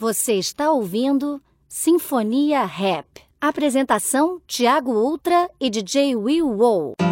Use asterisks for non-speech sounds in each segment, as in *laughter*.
Você está ouvindo Sinfonia Rap. Apresentação: Tiago Ultra e DJ Will Wow.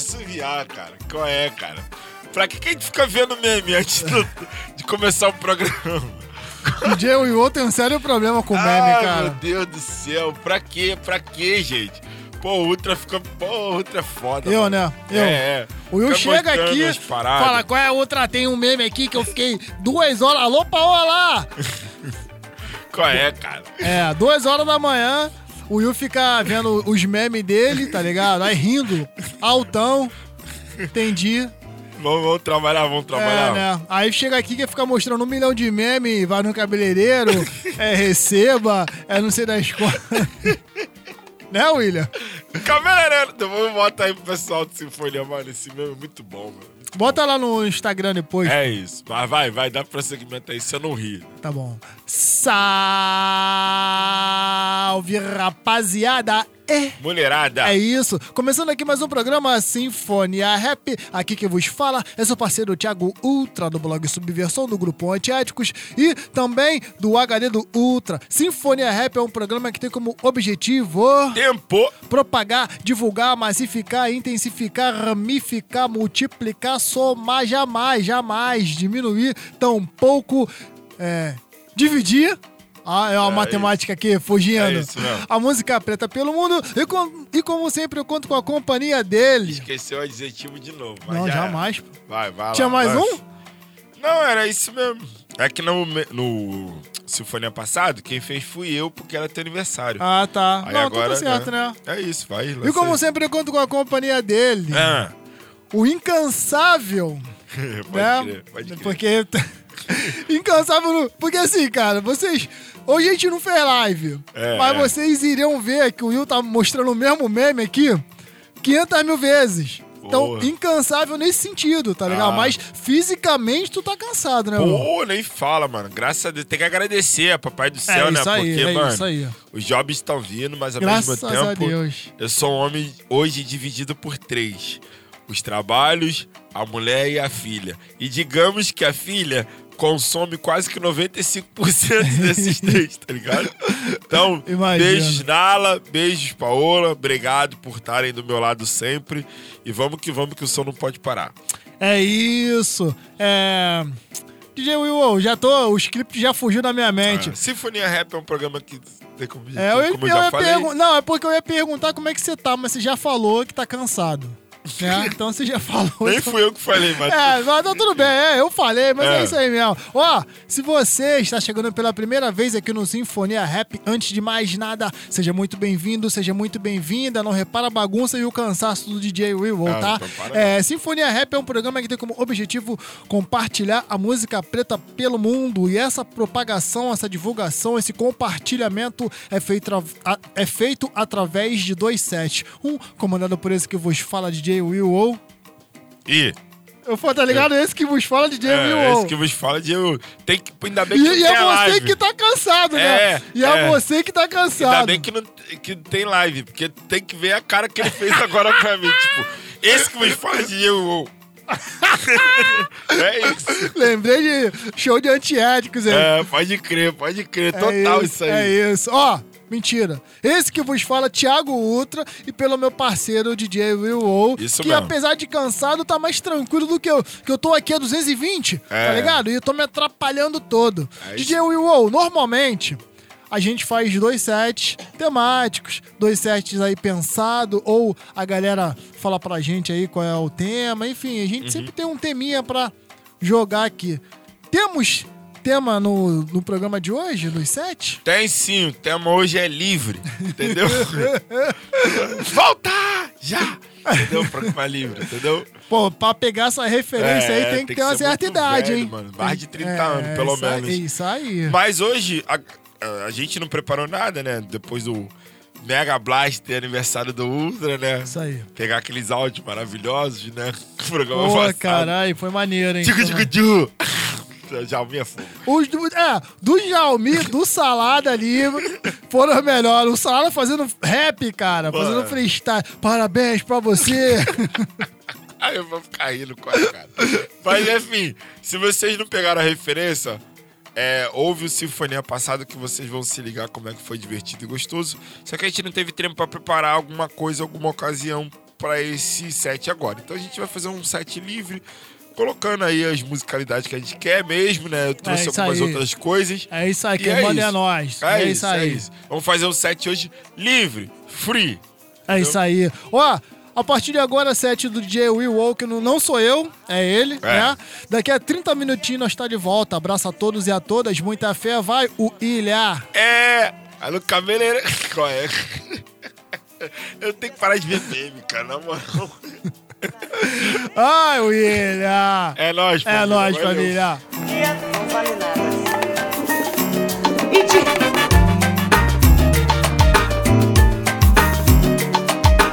Assoviar, cara. Qual é, cara? Pra que, que a gente fica vendo meme antes do- de começar o programa? DJ Will tem um sério problema com meme, Ai, cara. meu Deus do céu. Pra quê? Pra quê, gente? Pô, o Ultra fica... Pô, o Ultra é foda, Eu, mano. né? Eu. É, é. O Will Fica chega aqui, fala, qual é a outra? Tem um meme aqui que eu fiquei duas horas. Alô, Paola! *laughs* Qual é, cara? É, duas horas da manhã, o Will fica vendo os memes dele, tá ligado? Aí rindo, altão. Entendi. Vamos, vamos trabalhar, vamos trabalhar. É, né? Aí chega aqui que fica mostrando um milhão de memes, vai no cabeleireiro, é receba, é não sei das coisas. *laughs* né, William? Cabeleireiro. Então vamos botar aí pro pessoal do Sinfonia, mano. Esse meme é muito bom, mano. Bota lá no Instagram depois. É isso. Vai, vai, vai. Dá prosseguimento aí se eu não rir. Tá bom. Salve, rapaziada! É. Mulherada. É isso. Começando aqui mais um programa Sinfonia Rap. Aqui que vos fala é seu parceiro Thiago Ultra, do blog Subversão, do grupo Antiéticos e também do HD do Ultra. Sinfonia Rap é um programa que tem como objetivo Tempo. propagar, divulgar, massificar, intensificar, ramificar, multiplicar, somar, jamais, jamais diminuir, tampouco é, dividir. Ah, é uma É matemática aqui fugindo. É isso mesmo. A música preta pelo mundo. E, com- e como sempre, eu conto com a companhia dele. Esqueceu o adjetivo de novo. Não, já jamais. pô. Vai, vai lá. Tinha mais vai. um? Não, era isso mesmo. É que no, no Sinfonia passado, quem fez fui eu, porque era teu aniversário. Ah, tá. Aí Não, agora, tudo certo, né? É isso, vai. E como sempre, eu conto com a companhia dele. Ah, O incansável. *laughs* pode né? crer, pode crer. Porque. *laughs* Incansável. no- Porque assim, cara, vocês. Hoje a gente não fez live. É, mas é. vocês iriam ver que o Will tá mostrando o mesmo meme aqui 500 mil vezes. Então, Porra. incansável nesse sentido, tá ligado? Ah. Mas fisicamente tu tá cansado, né? Pô, nem fala, mano. Graças a Deus. Tem que agradecer a Papai do Céu, É né? aí, Porque, é mano, isso aí. os jobs estão vindo, mas ao Graças mesmo a tempo. Deus. Eu sou um homem hoje dividido por três: os trabalhos, a mulher e a filha. E digamos que a filha consome quase que 95% *laughs* desses três, tá ligado? Então, Imagino. beijos Nala, beijos Paola, obrigado por estarem do meu lado sempre. E vamos que vamos que o som não pode parar. É isso. É. DJ Will, já tô. O script já fugiu da minha mente. Ah, Sinfonia Rap é um programa que tem como, É, eu, ia- como eu eu já ia falei. Não, é porque eu ia perguntar como é que você tá, mas você já falou que tá cansado. Né? Então você já falou. Nem então- fui eu que falei, mas. É, mas tá tudo bem, é, eu falei, mas é. É. isso aí mesmo. Ó, se você está chegando pela primeira vez aqui no Sinfonia Rap, antes de mais nada, seja muito bem-vindo, seja muito bem-vinda. Não repara a bagunça e o cansaço do DJ Will, Ah, tá? então É, Sinfonia Rap é um programa que tem como objetivo compartilhar a música preta pelo mundo. E essa propagação, essa divulgação, esse compartilhamento é feito, é feito através de dois sets. Um comandado por esse que vos fala, DJ Will ou. Ih, Eu falo, tá ligado? Esse que vos fala, DJ Will é, ou. esse que vos fala de eu. Tem que. Ainda bem E, que não e tem é a você live. que tá cansado, né? É, e é, é. você que tá cansado. Ainda bem que não, que tem live, porque tem que ver a cara que ele fez agora pra mim. Tipo, esse que vos fala de eu. *laughs* é isso. Lembrei de show de antiéticos aí. É, pode crer, pode crer. Total isso, aí. É isso. Ó, Mentira. Esse que vos fala, Thiago Ultra, e pelo meu parceiro DJ Will O, Isso que mesmo. apesar de cansado, tá mais tranquilo do que eu. Que eu tô aqui a 220, tá É. ligado? E eu tô me atrapalhando todo. É DJ Will O, normalmente. A gente faz dois sets temáticos, dois sets aí pensado, ou a galera fala pra gente aí qual é o tema, enfim, a gente Uhum. sempre tem um teminha pra jogar aqui. Temos tema no, no programa de hoje, nos sets? Tem sim, o tema hoje é livre, entendeu? *laughs* Volta! Já! Entendeu? Programa livre, entendeu? Pô, pra pegar essa referência aí É, tem que ter uma ser certa idade, velho, hein? Mano. Mais de 30 É, anos, pelo isso aí- menos. Isso aí. Mas hoje, a, a gente não preparou nada, né? Depois do Mega Blaster aniversário do Ultra, né? Isso aí. Pegar aqueles áudios maravilhosos, né? *laughs* O programa Pô, caralho, foi maneiro, hein? Tchucu, tchucu, tchu. Já minha fogo. Os do, é, do Jalmi, do Salada ali, foram os melhores. O Salada fazendo rap, cara, fazendo freestyle. Parabéns pra você. *laughs* Aí eu vou ficar rindo com a cara. Mas enfim, se vocês não pegaram a referência, é, houve o Sinfonia passado que vocês vão se ligar como é que foi divertido e gostoso. Só que a gente não teve tempo pra preparar alguma coisa, alguma ocasião pra esse set agora. Então a gente vai fazer um set livre, colocando aí as musicalidades que a gente quer mesmo, né? Eu trouxe É algumas aí. outras coisas. É isso aí, quem é manda é nós. É, É, isso, isso aí. é isso. Vamos fazer um set hoje livre, free. É isso aí. Ó, a partir de agora, set do DJ Will Walker, não sou eu, é ele, É. né? Daqui a 30 minutinhos nós tá de volta. Abraço a todos e a todas. Muita fé. Vai, o Ilha. É! Alô, cabeleira. *laughs* Qual é? *laughs* Eu tenho que parar de ver meme, cara, na moral. *laughs* *laughs* Ai, Ilha. É nóis, É nóis, família. Não vale nada.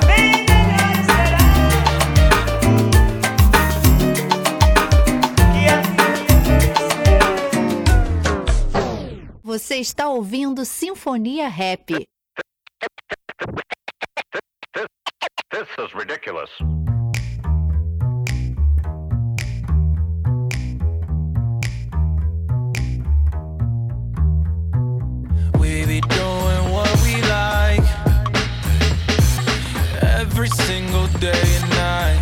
Bem melhor será que a Você está ouvindo Sinfonia Rap. This is ridiculous. Be doing what we like every single day and night.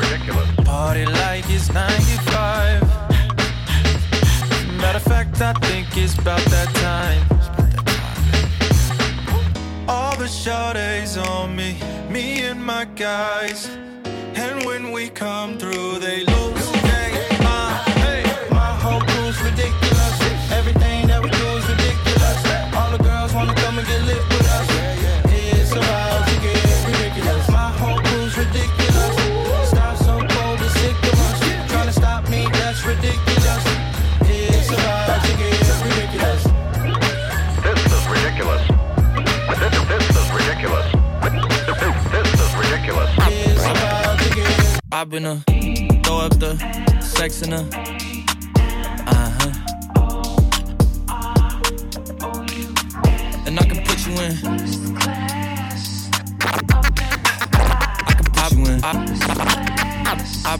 Ridiculous. Party like it's 95. Matter of fact, I think it's about that time. All the shawty's on me, me and my guys. And when we come through, they I've been a throw up the sex in a. Uh huh. And I can put you in. I can put you in. I, I,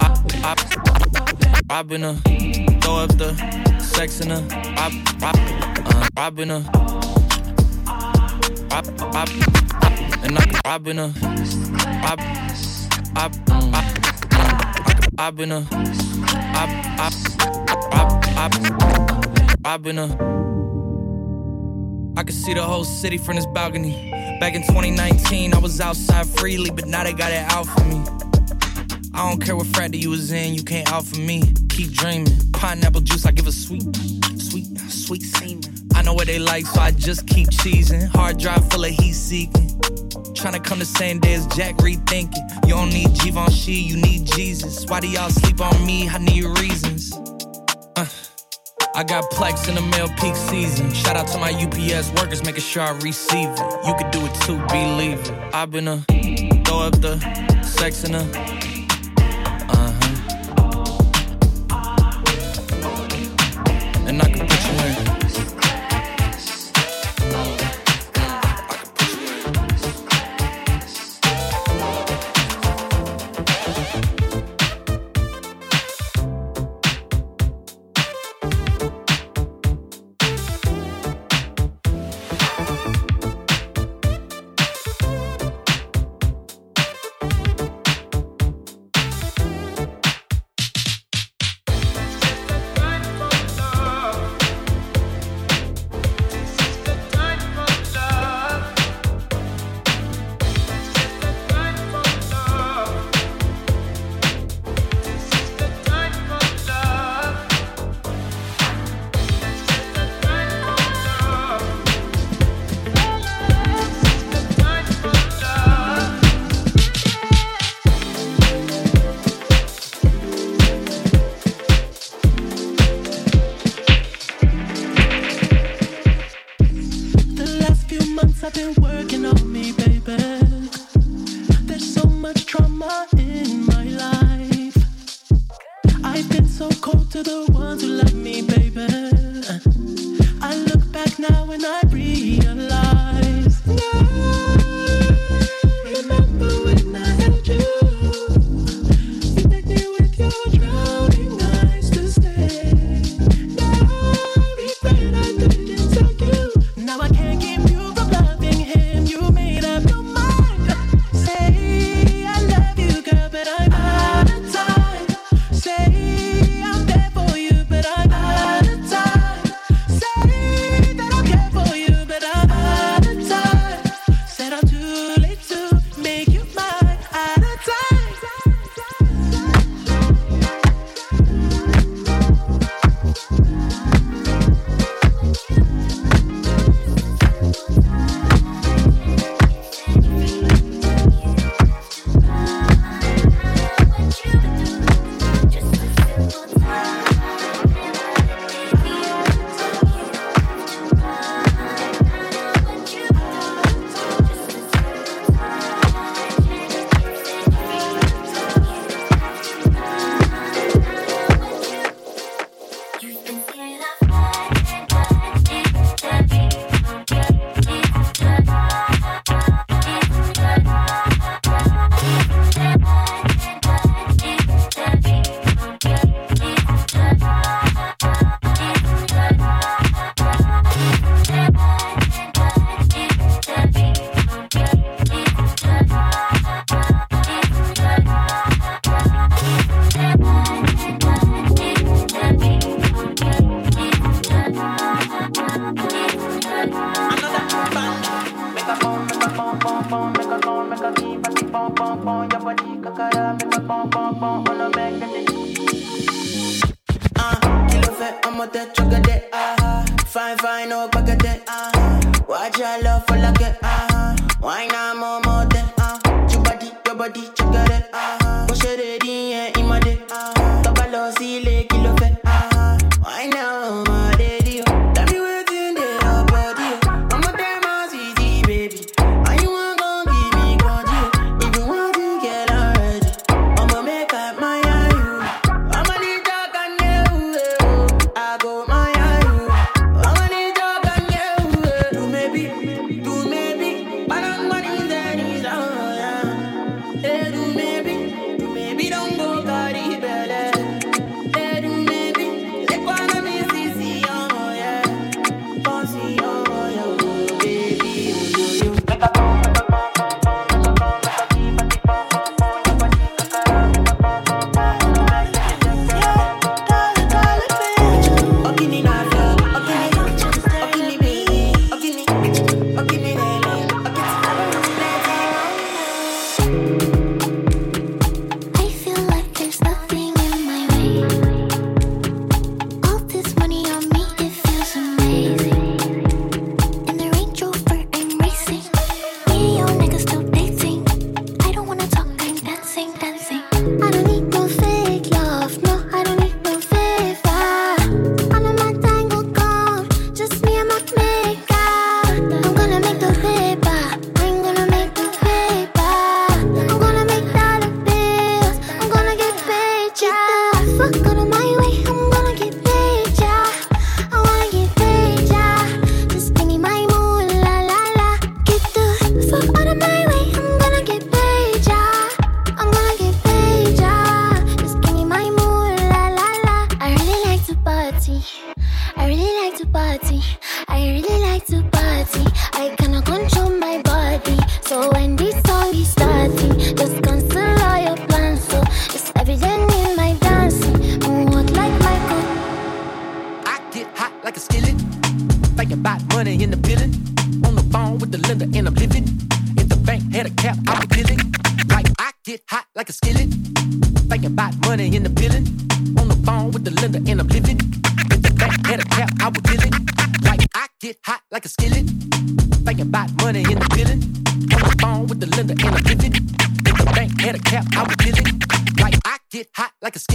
I, I, I've been a throw up the sex in a. I, I, uh, I've been a. I, I, and I, I've been a. I, I've been a, I, I, I, I, I've been a. I can see the whole city from this balcony. Back in 2019, I was outside freely, but now they got it out for me. I don't care what frat you was in, you can't out for me. Keep dreaming. Pineapple juice, I give a sweet, sweet, sweet semen. I know what they like, so I just keep cheesing. Hard drive full of heat seeking. Tryna come the same day as Jack rethinking. You don't need Givenchy, you need Jesus. Why do y'all sleep on me? I need reasons. Uh, I got Plex in the mail peak season. Shout out to my UPS workers, making sure I receive it. You could do it too, believe it. I've been a throw up the sex in a.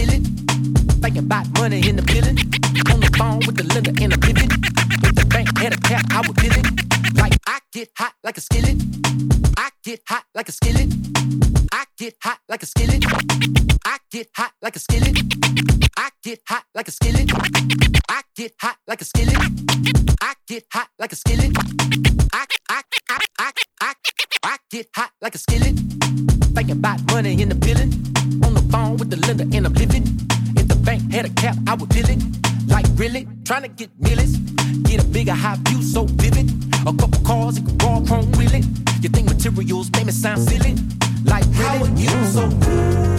like a. Thinking about money in the building. On the phone with the lender and I'm living. If the bank had a cap, I would it. Like I get hot like a skillet. I get hot like a skillet. I get hot like a skillet. I get hot like a skillet. I get hot like a skillet. I get hot like a skillet. I get hot like a skillet. I I I I I I get hot like a skillet. Thinking about money in the billing. On the phone with the lender and I'm living. If the bank had a cap, I would bill it. Like really, trying to get millions. Get a bigger high view so vivid. A couple cars and raw chrome wheeling. You think materials make me sound silly? Like really, how are you so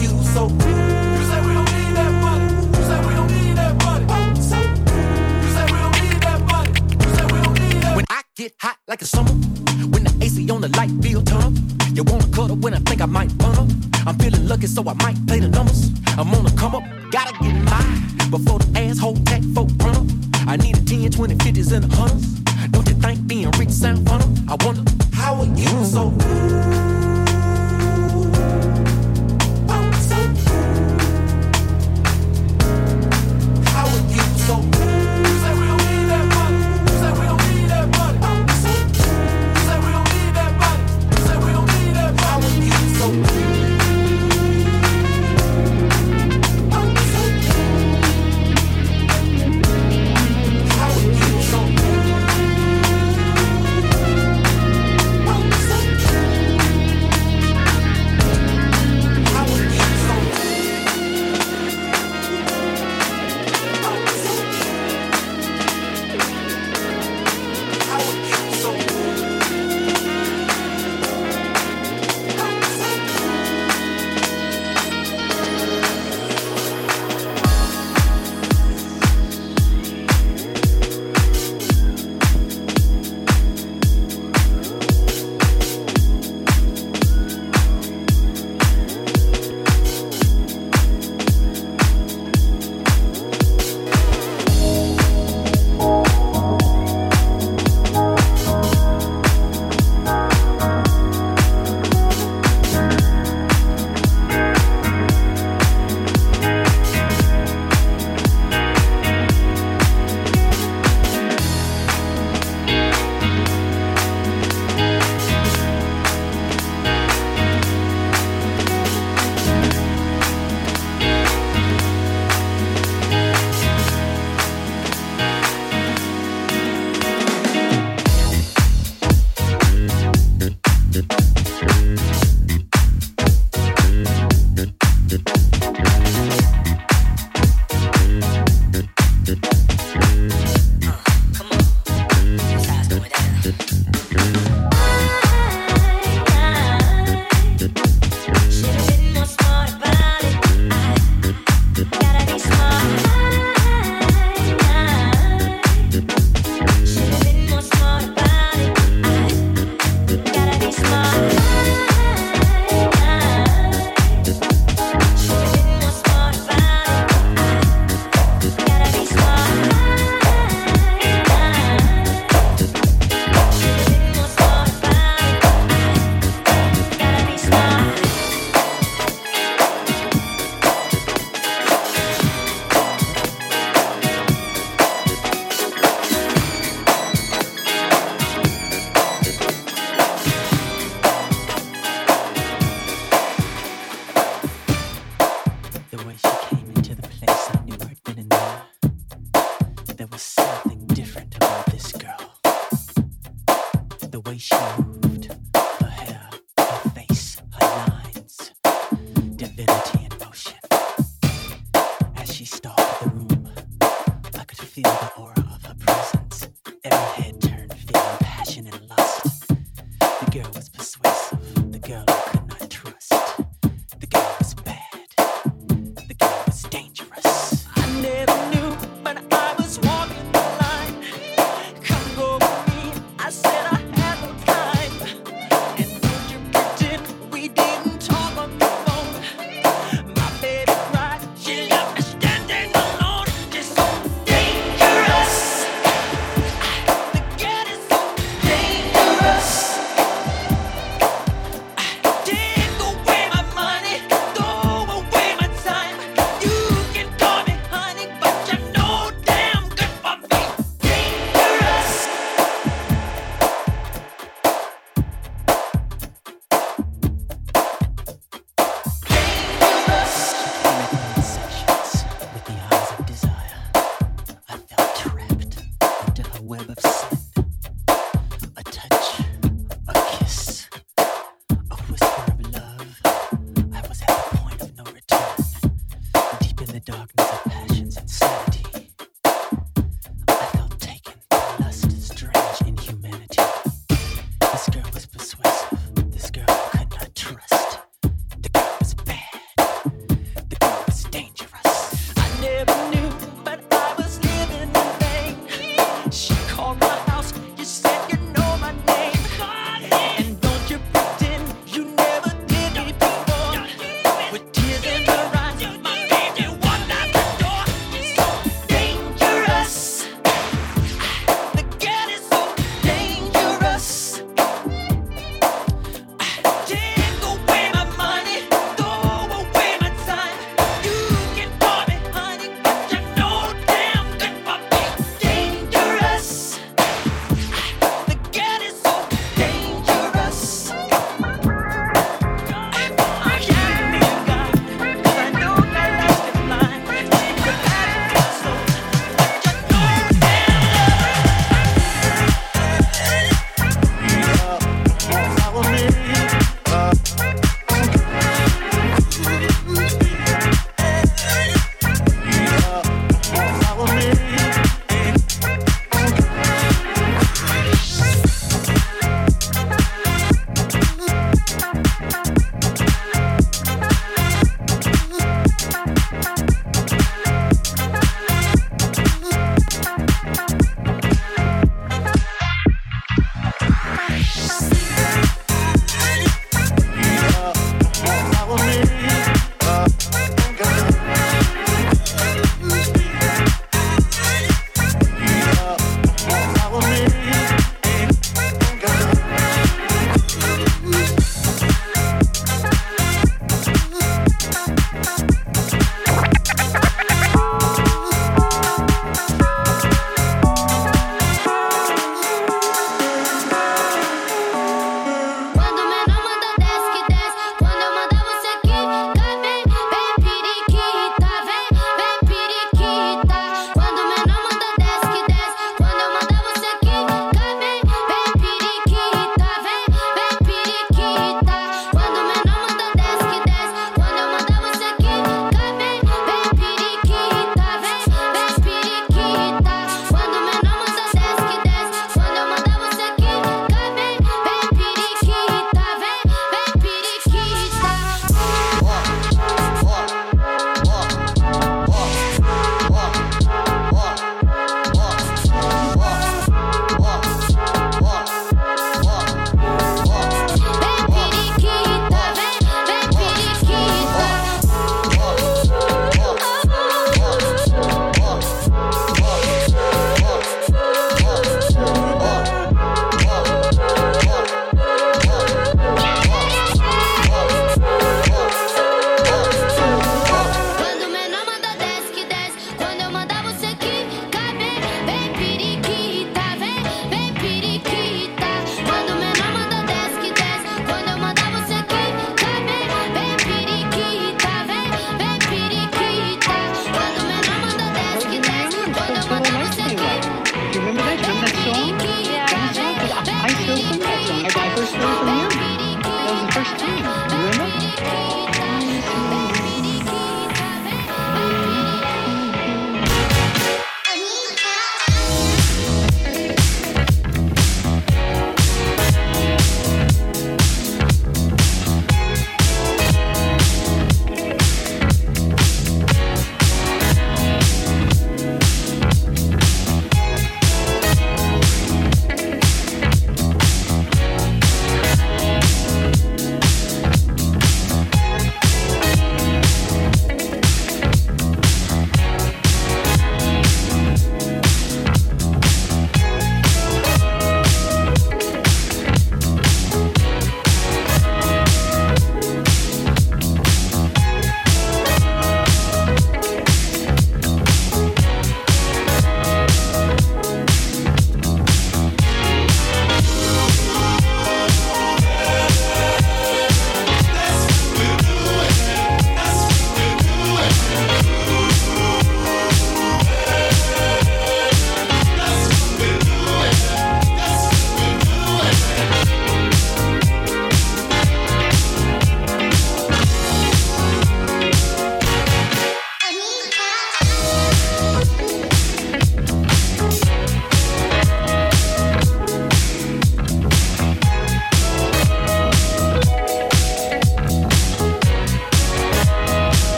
you so get hot like a summer, when the AC on the light bill turn up, you wanna cuddle when I think I might run up. I'm feeling lucky, so I might play the numbers. I'm on the come up, gotta get mine before the asshole tech folk run up. I need a 10, 20, 50s, and a hundreds. Don't you think being rich sound fun? I wonder how are you so How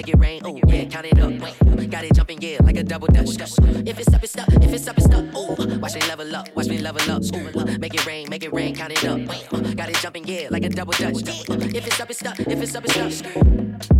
make it rain. Ooh, yeah, count it up. Wait, got it jumping, yeah, like a double dutch. If it's up, it's up. If it's up, it's up. Ooh, watch me level up. Watch me level up. Ooh, make it rain, make it rain, count it up. Wait, got it jumping, yeah, like a double dutch. If it's up, it's up. If it's up, it's up.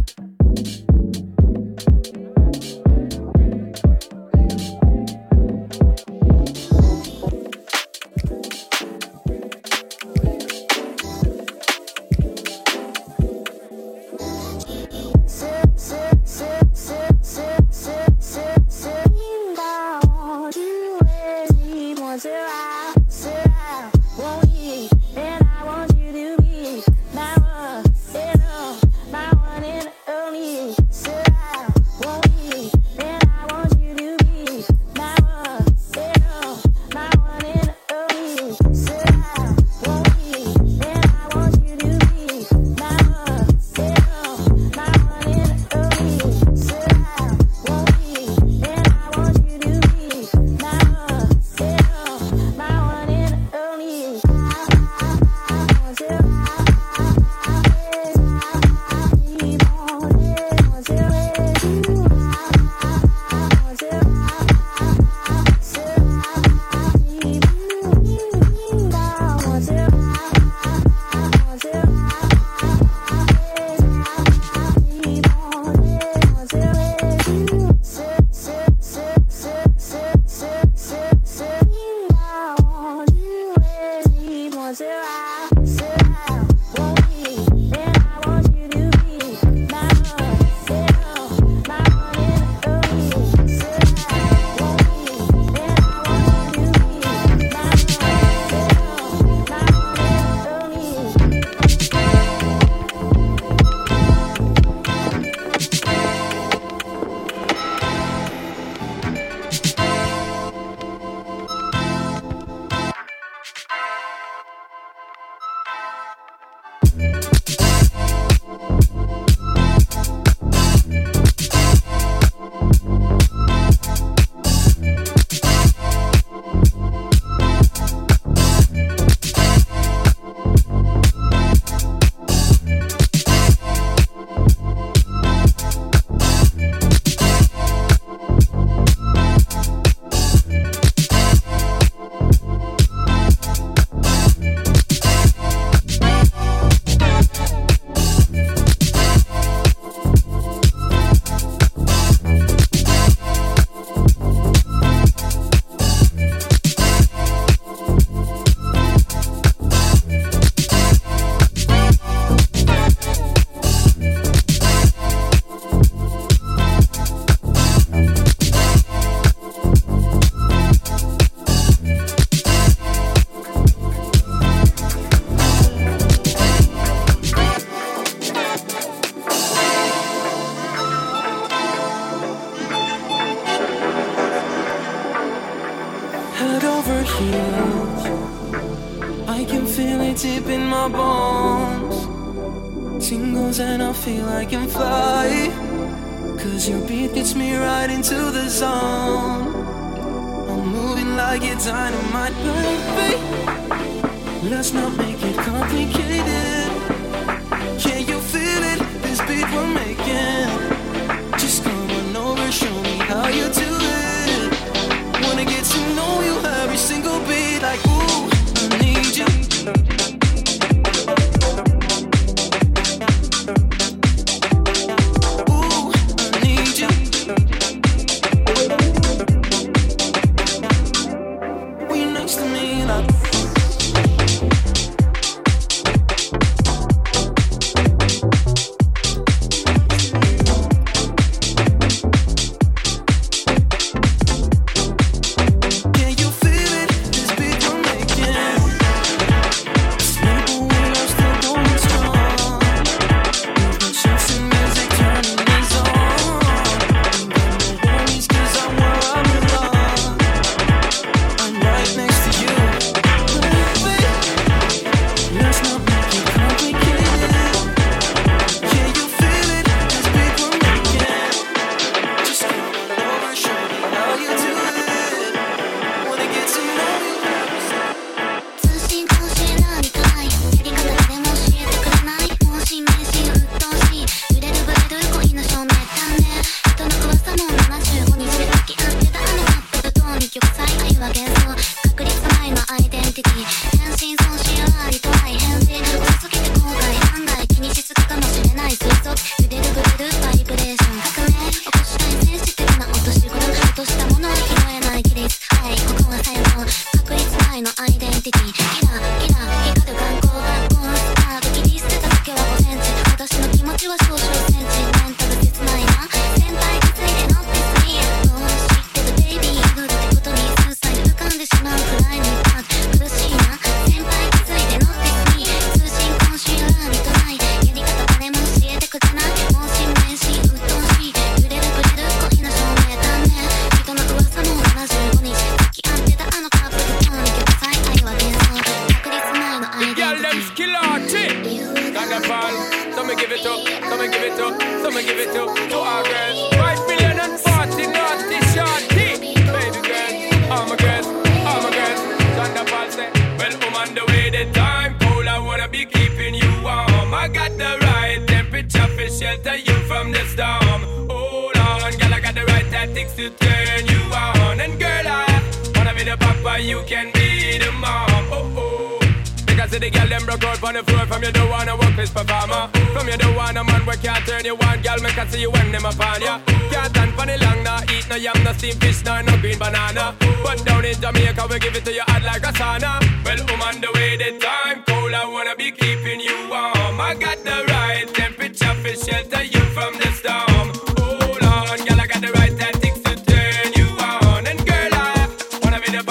Shelter you from the storm. Hold on, girl, I got the right tactics to turn you on. And girl, I wanna be the papa, you can be the mom. Oh oh. Because the girl them broke out on the floor From you don't wanna work this performer From you don't wanna man we can't turn you on Girl make I see you when them upon ya Can't stand for the long nah Eat no yam, no steamed fish, nor no green banana But down in Jamaica we give it to you hot like a sauna Well I'm on the way the time cold I wanna be keeping you warm I got the right temperature shelter you from the storm. Hold on girl I got the right tactics to turn you on. And girl I wanna be the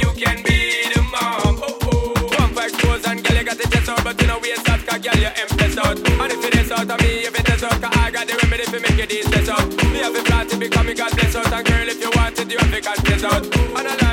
you can be the mom. Oh oh. And girl you got the chest out But you cause girl you out And if me if I got the remedy have out. And girl if you want it you have to confess out. And a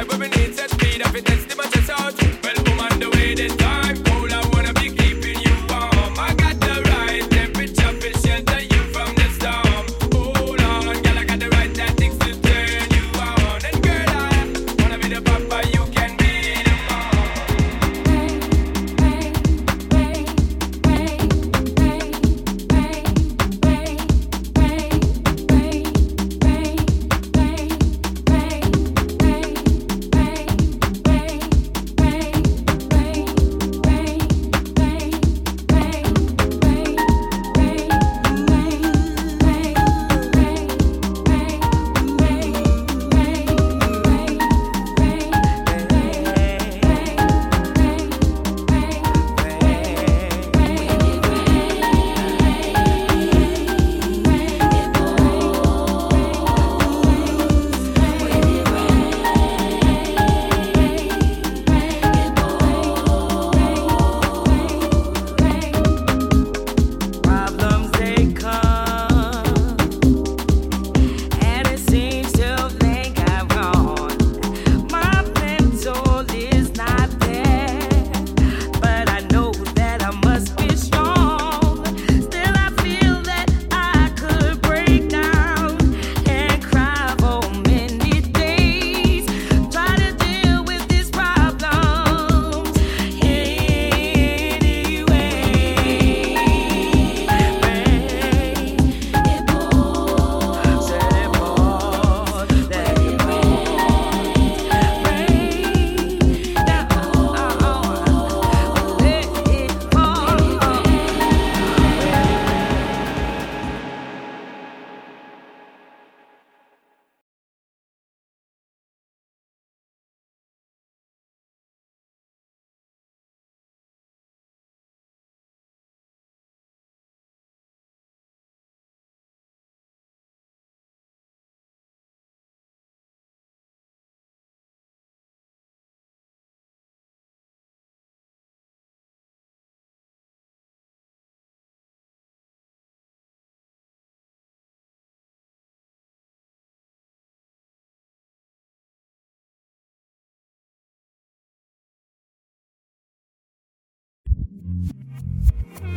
Música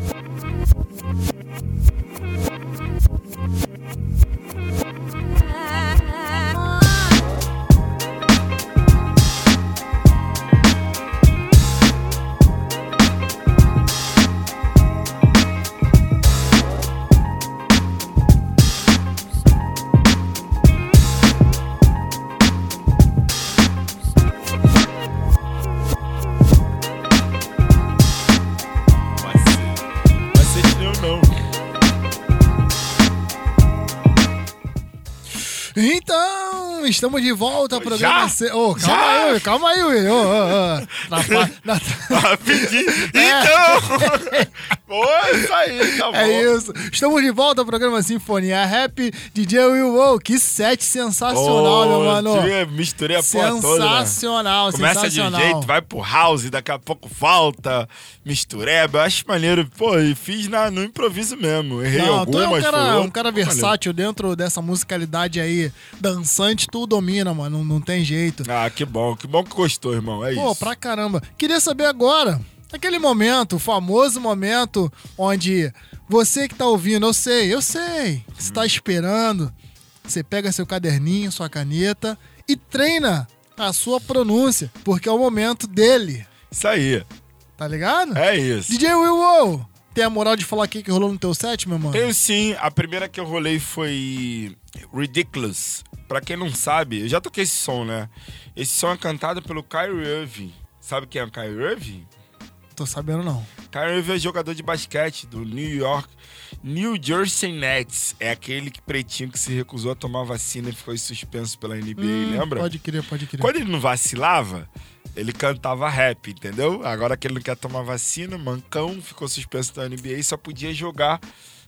estamos de volta ao programa. Já? C- Ô, calma Já? aí, calma aí, Will. Ô, ô, ô. *laughs* Na Rapidinho. *laughs* Então! *laughs* Pô, isso aí, tá bom. É isso. Estamos de volta ao programa Sinfonia Rap. DJ Will Wow, que set sensacional, Ô, meu mano. tia, Misturei a porra toda. né? Sensacional, Começa sensacional. de um jeito, vai pro house, daqui a pouco volta, mistureba. Eu acho maneiro. Pô, e fiz na, no improviso mesmo. Errei Não, tu é algumas, um cara, foi um cara Maneiro. versátil dentro dessa musicalidade aí, dançante, tu domina, mano, não, não tem jeito. Ah, que bom, que bom que gostou, irmão. É Pô, isso. pra caramba. Queria saber agora, aquele momento, o famoso momento onde você que tá ouvindo, eu sei, eu sei, você Uhum. tá esperando, você pega seu caderninho, sua caneta e treina a sua pronúncia, porque é o momento dele, Isso aí. tá ligado? É isso. DJ Will Wow, tem a moral de falar o que que rolou no teu set, meu mano? Tenho sim. A primeira que eu rolei foi Ridiculous. Pra quem não sabe, eu já toquei esse som, né? Esse som é cantado pelo Kyrie Irving. Sabe quem é o Kyrie Irving? Tô sabendo não. Kyrie Irving é jogador de basquete do New York, New Jersey Nets. É aquele que pretinho que se recusou a tomar vacina e ficou suspenso pela NBA, Hum, lembra? Pode crer, pode crer. Quando ele não vacilava, ele cantava rap, entendeu? Agora que ele não quer tomar vacina, mancão, ficou suspenso da NBA e só podia jogar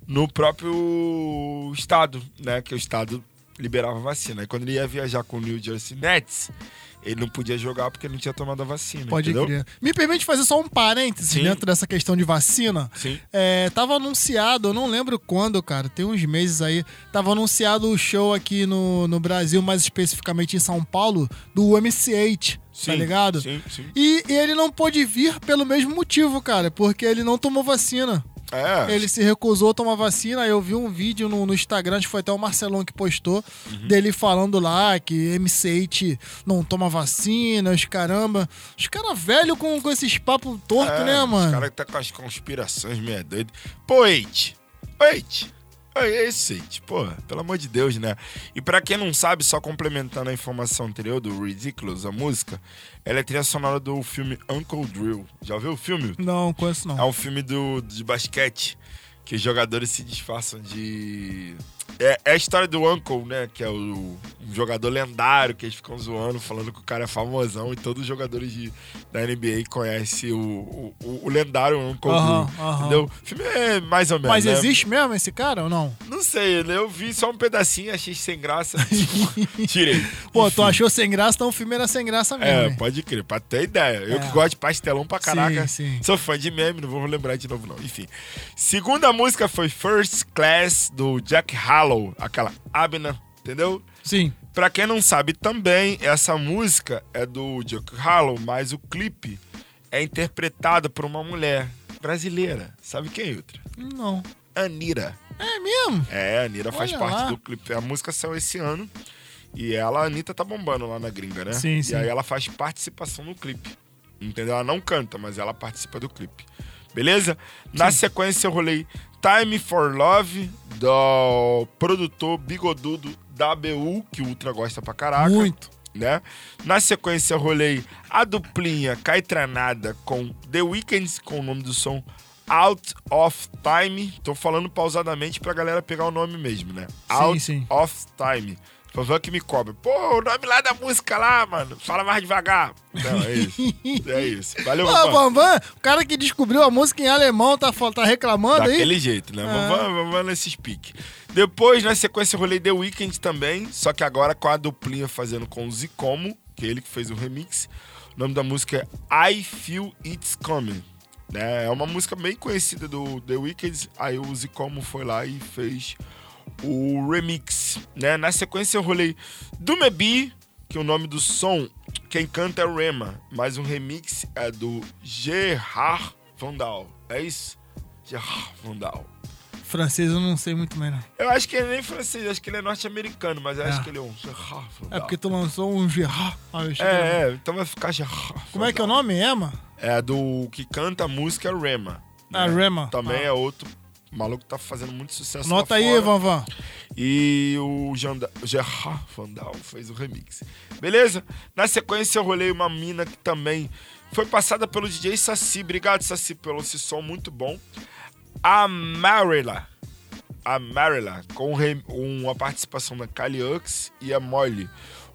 no próprio estado, né? Que o estado liberava vacina. Aí quando ele ia viajar com o New Jersey Nets, ele não podia jogar porque não tinha tomado a vacina, Pode entendeu? crer. Me permite fazer só um parênteses Sim. dentro dessa questão de vacina. Sim. É, tava anunciado, eu não lembro quando, cara, tem uns meses aí, tava anunciado o show aqui no, no Brasil, mais especificamente em São Paulo, do MC8, tá Sim, ligado? sim, sim. E, e ele não pôde vir pelo mesmo motivo, cara, porque ele não tomou vacina. É. Ele se recusou a tomar vacina. Eu vi um vídeo no, no Instagram, acho que foi até o Marcelão que postou, Uhum. dele falando lá que MC8 não toma vacina, os caramba. Os caras velho com, com esses papos tortos, É, né, mano? Os caras que tá com as conspirações meio doido. Pô, Eite. Eite. É esse, Eite. Pô, pelo amor de Deus, né? E pra quem não sabe, só complementando a informação anterior do Ridiculous, a música, ela é trilha sonora do filme Uncle Drill. Já viu o filme? Não, conheço não. É um filme do, de basquete que os jogadores se disfarçam de. É, é a história do Uncle, né? Que é o, um jogador lendário que eles ficam zoando, falando que o cara é famosão e todos os jogadores de, da NBA conhecem o, o, o- lendário Uncle. Entendeu? O filme é mais ou menos. Mas né? existe mesmo esse cara ou não? Não sei, né? eu vi só um pedacinho, achei sem graça. *laughs* Tirei. Pô, Enfim. tu achou sem graça, então o filme era sem graça mesmo. É, hein? pode crer, pra ter ideia. Eu É. que gosto de pastelão pra caraca. Sim, sim. Sou fã de meme, não vou lembrar de novo, não. Enfim. Segunda música foi First Class, do Jack Harlow, aquela Abner, entendeu? Sim. Pra quem não sabe também, essa música é do Jack Harlow, mas o clipe é interpretado por uma mulher brasileira. Sabe quem, outra? Não. Anira. É mesmo? É, a Anira faz Olha parte lá. do clipe. A música saiu esse ano. E ela, a Anitta, tá bombando lá na gringa, né? Sim, e sim. aí ela faz participação no clipe. Entendeu? Ela não canta, mas ela participa do clipe. Beleza? Na sequência eu rolei Time for Love, do produtor bigodudo da ABU, que o Ultra gosta pra caraca. Muito. Né? Na sequência eu rolei a duplinha Caetranada com The Weeknd, com o nome do som Out of Time. Tô falando pausadamente pra galera pegar o nome mesmo, né? Out sim. of Time. Fanvan que me cobra. Pô, o nome lá da música lá, mano. Fala mais devagar. Não, é isso. é isso. Valeu, Ô, Fanvan. Bambam, o cara que descobriu a música em alemão tá, tá reclamando aí? Daquele jeito, né? Vamos, vamos, vamos nesse pique. Depois, na sequência, eu rolei The Weeknd também, só que agora com a duplinha fazendo com o Zicomo, que é ele que fez o remix. O nome da música é I Feel It's Coming. Né? É uma música bem conhecida do The Weeknd, aí o Zicomo foi lá e fez o remix. Né? Na sequência, eu rolei Do Mebi, que o nome do som, quem canta é o Rema, mas o remix é do Gerard Vandal. É isso? Gerard Vandal. Francês eu não sei muito não. Eu acho que ele nem é francês, acho que ele é norte-americano, mas eu É. acho que ele é um Gerard Vandal. É porque tu lançou um Gerard. Ah, É, é, então vai ficar Gerard Como é que é o nome? Emma? É do que canta a música é Rema. Ah, Rema. Também Ah. é outro maluco que tá fazendo muito sucesso Nota lá aí. Van Van. E o Janda- Gerard Vandal fez o remix. Beleza? Na sequência eu rolei uma mina que também foi passada pelo DJ Saci. Obrigado, Saci, pelo esse som muito bom. A Marilla. A Marilla, com uma participação da Kali Ux e a Molly.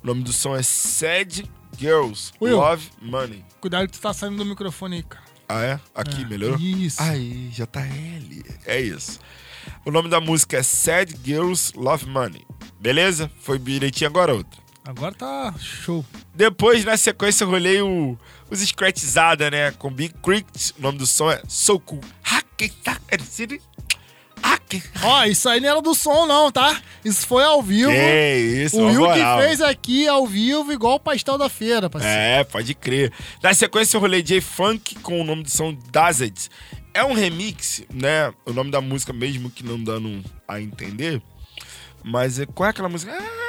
O nome do som é Sad Girls Will. Love Money. Cuidado que tu tá saindo do microfone aí, cara. Ah, é? Aqui, É, melhorou? isso. Aí, JL. É isso. O nome da música é Sad Girls Love Money. Beleza? Foi direitinho agora outra. Agora tá show. Depois, na sequência, eu rolei o, os scratchizada, né? Com Big Creek. O nome do som é So Cool. Ó, isso aí não era do som, não, tá? Isso foi ao vivo. Que isso, O Will que fez aqui ao vivo, igual o pastel da feira, parceiro. É, pode crer. Na sequência, eu rolei J-Funk com o nome do som Dazed. É um remix, né? O nome da música, mesmo que não dando a entender. Mas é, qual é aquela música? Ah.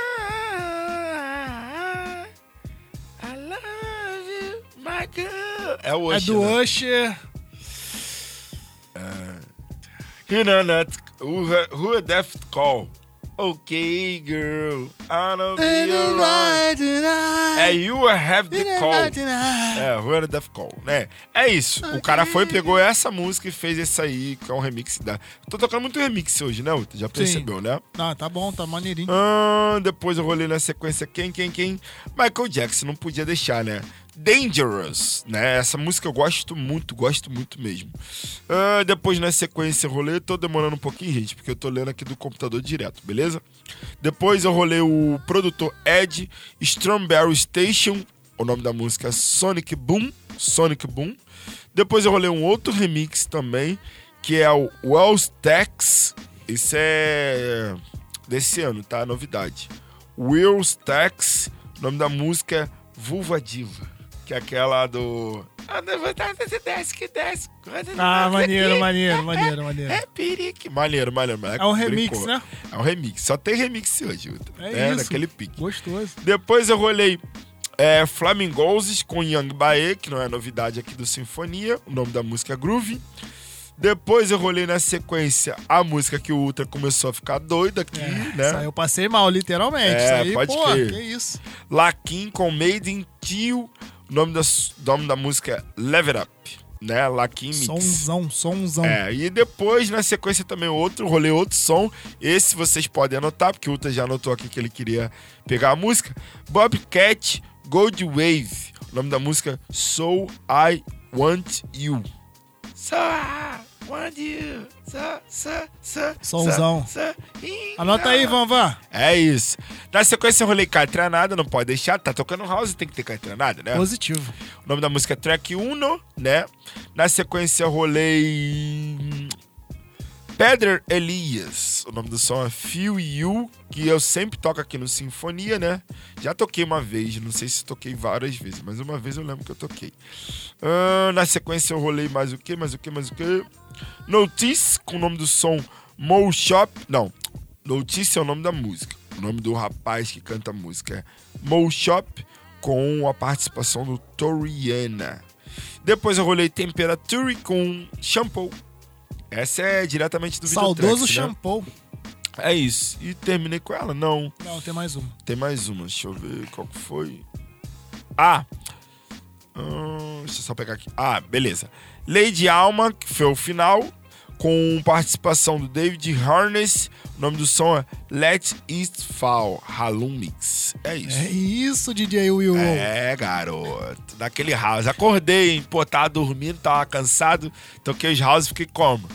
É o É Usher, do né? Usher. You that. Who, a death call? Okay, girl. I don't be alright. É You Have the Call. É, Who a Death Call, né? É isso. O cara foi, pegou essa música e fez esse aí, que é um remix da. Tô tocando muito remix hoje, né, Uta? Já percebeu, né? Ah, tá bom, tá maneirinho. Ah, depois eu rolei na sequência quem, quem, quem? Michael Jackson, não podia deixar, né? Dangerous, né? Essa música eu gosto muito, gosto muito mesmo. Ah, depois na sequência eu rolei, tô demorando um pouquinho, gente, porque eu tô lendo aqui do computador direto, beleza? Depois eu rolei o produtor Ed Strawberry Station, o nome da música é Sonic Boom, Sonic Boom. Depois eu rolei um outro remix também, que é o Wells Tex. Isso é desse ano, tá? Novidade. Wills Tex, o nome da música é Vulva Diva, que é aquela do. Desce que desce. Ah, maneiro, maneiro, maneiro, maneiro. É perique. Maneiro, maneiro. maneiro. É um remix, né? É um remix. Só tem remix hoje, Uta. É isso. naquele pique. Gostoso. Depois eu rolei é, Flamingoses com Young Bae, que não é novidade aqui do Sinfonia. O nome da música é Groove. Depois eu rolei na sequência a música que o Ultra começou a ficar doido aqui, né? Isso aí eu passei mal, literalmente. É, isso aí, pode pô, crer. que isso. Lakin com Made in Tio. O nome da, o nome da música é Level Up, né? Lakin Mix. Sonzão, sonzão. É, e depois, na sequência, também outro, rolei outro som. Esse vocês podem anotar, porque o Uta já anotou aqui que ele queria pegar a música. Bobcat Gold Wave. O nome da música So I Want You. So I Somzão. so, so, Anota aí, Van Van. É isso. Na sequência, eu rolei Caetranada, não pode deixar. Tá tocando house, tem que ter Caetranada, né? Positivo. O nome da música é Track Uno, né? Na sequência eu rolei. Pedro Elias. O nome do som é Feel You, que eu sempre toco aqui no Sinfonia, né? Já toquei uma vez, não sei se toquei várias vezes, mas uma vez eu lembro que eu toquei. Ah, na sequência eu rolei mais o que, mais o que, mais o que? Notice, com o nome do som Mo Shop. Não, Notice é o nome da música. O nome do rapaz que canta a música é Mo Shop, com a participação do Toriana. Depois eu rolei Temperature com Shampoo. Essa é diretamente do Saudoso né? shampoo. É isso. E terminei com ela? Não. Não, tem mais uma. Tem mais uma. Deixa eu ver qual que foi. Ah! Hum, deixa eu só pegar aqui. Ah, beleza. Lady Alma, que foi o final, com participação do David Harness. O nome do som é Let It Fall, Halum Mix. É isso. É isso, DJ Will. É, garoto. Daquele house. Acordei, hein? Pô, tava dormindo, tava cansado. Toquei os house e fiquei como?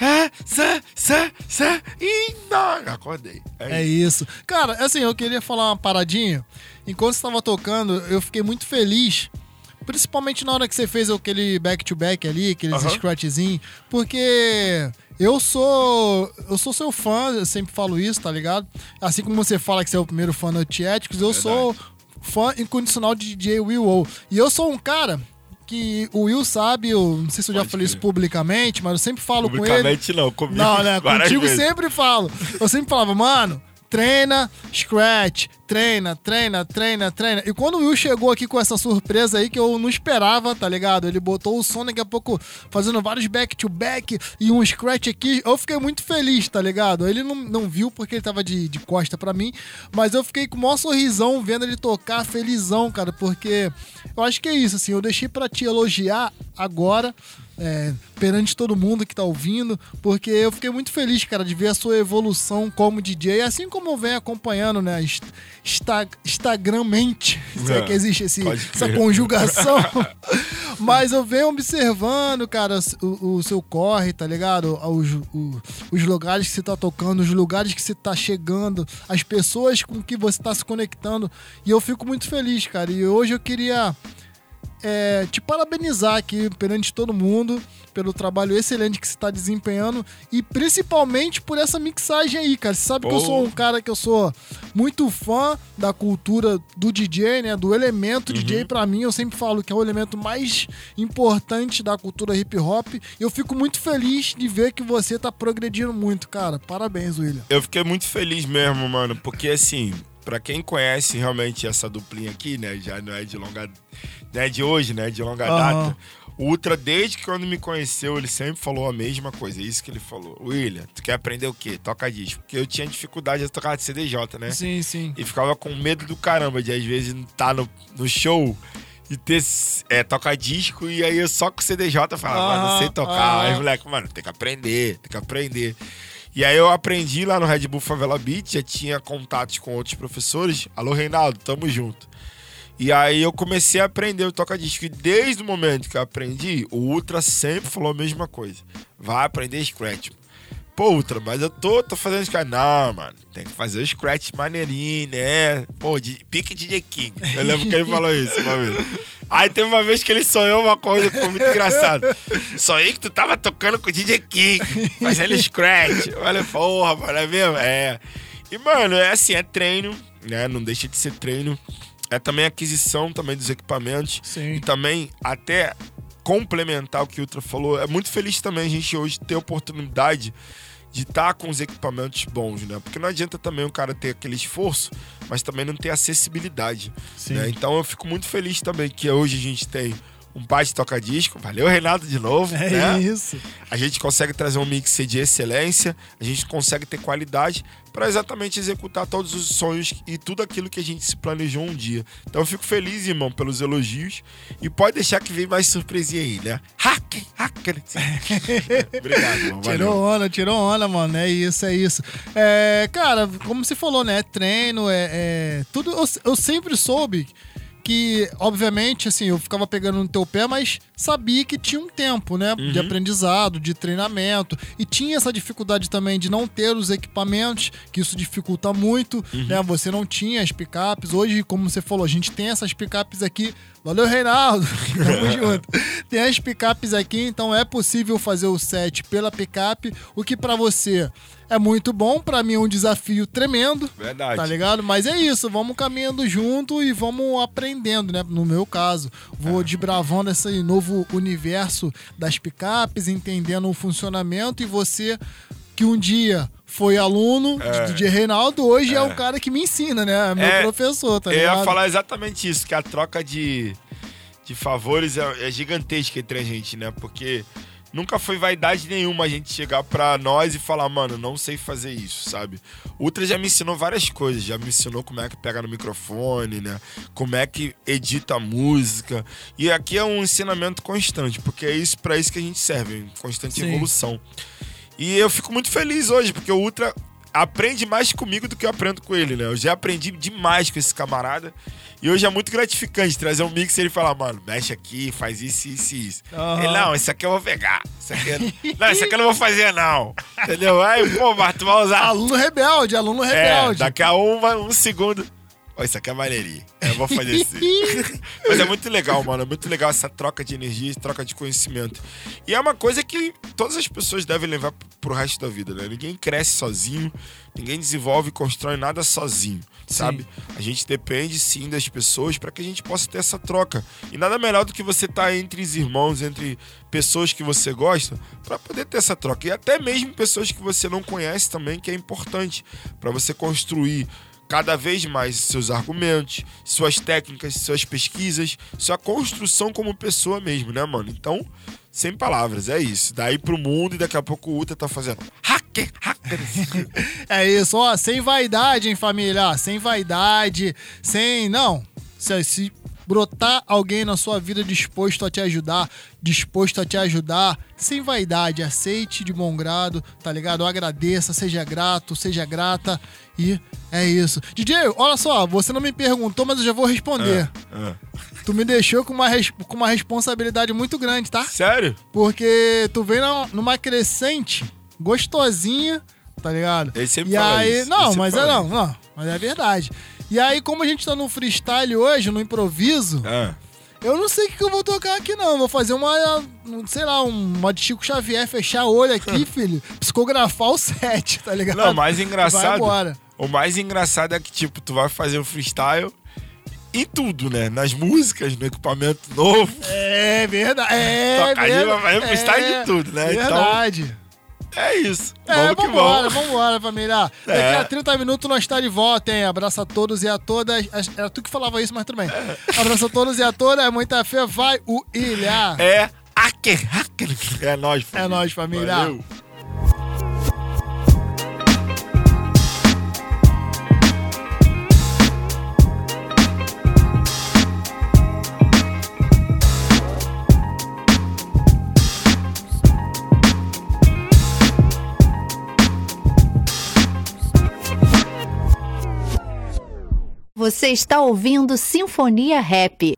É, sa, sa, sa, e não. Acordei. É isso. Cara, assim, eu queria falar uma paradinha. Enquanto você estava tocando, eu fiquei muito feliz. Principalmente na hora que você fez aquele back-to-back ali, aqueles scratchzinhos. Porque eu sou. Eu sou seu fã, eu sempre falo isso, tá ligado? Assim como você fala que você é o primeiro fã do Antiéticos, eu sou fã incondicional de DJ Will O. E eu sou um cara que o Will sabe, eu não sei se eu já falei isso publicamente, mas eu sempre falo com ele. Publicamente não, comigo Não, né? Contigo vezes. sempre falo. Eu sempre falava, mano, treina, scratch, treina, treina, treina, treina. E quando o Will chegou aqui com essa surpresa aí que eu não esperava, tá ligado? Ele botou o som daqui a pouco fazendo vários back-to-back e um scratch aqui. Eu fiquei muito feliz, tá ligado? Ele não, não viu porque ele tava de, de costa pra mim, mas eu fiquei com o maior sorrisão vendo ele tocar, felizão, cara, porque eu acho que é isso, assim. Eu deixei pra te elogiar agora é, perante todo mundo que tá ouvindo, porque eu fiquei muito feliz, cara, de ver a sua evolução como DJ, assim como eu venho acompanhando, né, inst- insta, Instagrammente, *laughs* se é É, que existe esse, essa conjugação, *laughs* mas eu venho observando, cara, o, o seu corre, tá ligado? Os, os lugares que você tá tocando, os lugares que você tá chegando, as pessoas com que você tá se conectando, e eu fico muito feliz, cara, e hoje eu queria é, te parabenizar aqui perante todo mundo pelo trabalho excelente que você está desempenhando e principalmente por essa mixagem aí, cara. Você sabe que eu sou um cara que eu sou muito fã da cultura do DJ, né? Do elemento DJ pra mim, eu sempre falo que é o elemento mais importante da cultura hip hop. E eu fico muito feliz de ver que você tá progredindo muito, cara. Parabéns, William. Eu fiquei muito feliz mesmo, mano, porque assim, pra quem conhece realmente essa duplinha aqui, né, já não é de longa, não é de hoje, né, de longa Aham. data. O Ultra, desde que quando me conheceu, ele sempre falou a mesma coisa, é isso que ele falou. William, tu quer aprender o quê? Toca disco. Porque eu tinha dificuldade de tocar de CDJ, né? Sim, sim. E ficava com medo do caramba de às vezes estar no, no show e ter é, tocar disco e aí eu só com CDJ falava, mas não sei tocar. aham. Aí moleque, mano, tem que aprender, tem que aprender. E aí eu aprendi lá no Red Bull Favela Beat, já tinha contatos com outros professores. Alô, Reinaldo, tamo junto. E aí eu comecei a aprender o toca-disco. E desde o momento que eu aprendi, o Ultra sempre falou a mesma coisa. Vai aprender Scratch. Pô, Ultra, mas eu tô, tô fazendo Scratch. Não, mano, tem que fazer o Scratch maneirinho, né? Pô, de, pique DJ King. Eu lembro que ele falou isso uma vez. Aí teve uma vez que ele sonhou uma coisa que foi muito engraçado. Sonhei que tu tava tocando com o DJ King, fazendo Scratch. Eu falei, porra, mano, é mesmo? É. E, mano, é assim, é treino, né? Não deixa de ser treino. É também aquisição também dos equipamentos. Sim. E também até complementar o que o Ultra falou. É muito feliz também a gente hoje ter a oportunidade de estar com os equipamentos bons, né? Porque não adianta também o cara ter aquele esforço, mas também não ter acessibilidade. Né? Então eu fico muito feliz também que hoje a gente tem um de toca-disco. Valeu, Renato, de novo. É né? isso. A gente consegue trazer um mix de excelência, a gente consegue ter qualidade para exatamente executar todos os sonhos e tudo aquilo que a gente se planejou um dia. Então eu fico feliz, irmão, pelos elogios e pode deixar que vem mais surpresinha aí, né? Hacker, hacker. *laughs* Obrigado, irmão. Valeu. Tirou onda, tirou onda, mano. É isso, é isso. É, cara, como você falou, né? Treino, é, é tudo. Eu, eu sempre soube que, obviamente, assim, eu ficava pegando no teu pé, mas sabia que tinha um tempo, né? De aprendizado, de treinamento. E tinha essa dificuldade também de não ter os equipamentos, que isso dificulta muito, né? Você não tinha as picapes. Hoje, como você falou, a gente tem essas picapes aqui. Valeu, Reinaldo. *laughs* Tamo junto. Tem as picapes aqui, então é possível fazer o set pela picape, o que pra você é muito bom, pra mim é um desafio tremendo. Verdade. Tá ligado? Mas é isso, vamos caminhando junto e vamos aprendendo, né? No meu caso, vou desbravando esse novo universo das picapes, entendendo o funcionamento e você que um dia foi aluno de DJ Reinaldo, hoje é. o cara que me ensina, né? É meu É, professor, tá Eu ligado? ia falar exatamente isso, que a troca de, de favores é, é gigantesca entre a gente, né? Porque nunca foi vaidade nenhuma a gente chegar pra nós e falar, mano, não sei fazer isso, sabe? O Ultra já me ensinou várias coisas, já me ensinou como é que pega no microfone, né? Como é que edita a música. E aqui é um ensinamento constante, porque é isso para isso que a gente serve, constante Sim. evolução. E eu fico muito feliz hoje, porque o Ultra aprende mais comigo do que eu aprendo com ele, né? Eu já aprendi demais com esse camarada. E hoje é muito gratificante trazer um mix e ele falar, mano, mexe aqui, faz isso, isso e isso. Aham. Ele, não, esse aqui eu vou pegar. Isso aqui eu... *laughs* Não, isso aqui eu não vou fazer, não. Entendeu? Aí, pô, mas tu vai usar. Aluno rebelde, aluno É, rebelde. daqui a uma, um segundo. Ó, isso aqui é maneirinho. Eu vou fazer isso. *laughs* Mas é muito legal, mano. É muito legal essa troca de energia, troca de conhecimento. E é uma coisa que todas as pessoas devem levar pro resto da vida, né? Ninguém cresce sozinho, ninguém desenvolve e constrói nada sozinho, sabe? A gente depende sim das pessoas para que a gente possa ter essa troca. E nada melhor do que você estar entre os irmãos, entre pessoas que você gosta, para poder ter essa troca. E até mesmo pessoas que você não conhece também, que é importante para você construir cada vez mais seus argumentos, suas técnicas, suas pesquisas, sua construção como pessoa mesmo, né, mano? Então, sem palavras, é isso. Daí pro mundo e daqui a pouco o Uta tá fazendo hacker, hacker. *laughs* É isso, ó, sem vaidade, hein, família? Sem vaidade, sem. Não. Se, se brotar alguém na sua vida disposto a te ajudar, disposto a te ajudar, sem vaidade, aceite de bom grado, tá ligado? Agradeça, seja grato, seja grata e é isso. DJ, olha só, você não me perguntou, mas eu já vou responder. Ah, Tu me deixou com uma, com uma responsabilidade muito grande, tá? Sério? Porque tu vem numa crescente gostosinha, tá ligado? Ele sempre e aí, isso, não, sempre mas é não, não, mas é verdade. E aí, como a gente tá no freestyle hoje, no improviso, Ah. eu não sei o que, que eu vou tocar aqui, não. Vou fazer uma, um, sei lá, um modo Chico Xavier, fechar o olho aqui, *laughs* filho, psicografar o set, tá ligado? Não, o mais engraçado. O mais engraçado é que, tipo, tu vai fazer um freestyle em tudo, né? Nas músicas, no equipamento novo. É verdade. É Toca aí, verdade. vai fazer freestyle é, de tudo, né? Verdade. Então, é isso. É, vamos que vambora, vamos. vambora, família. Daqui É. a 30 minutos nós tá de volta, hein? Abraço a todos e a todas. Era tu que falava isso, mas tudo bem. Abraço a todos e a todas. Muita fé, vai o Ilha. É hacker, hacker. É nóis, família. É nóis, família. Valeu. Você está ouvindo Sinfonia Rap.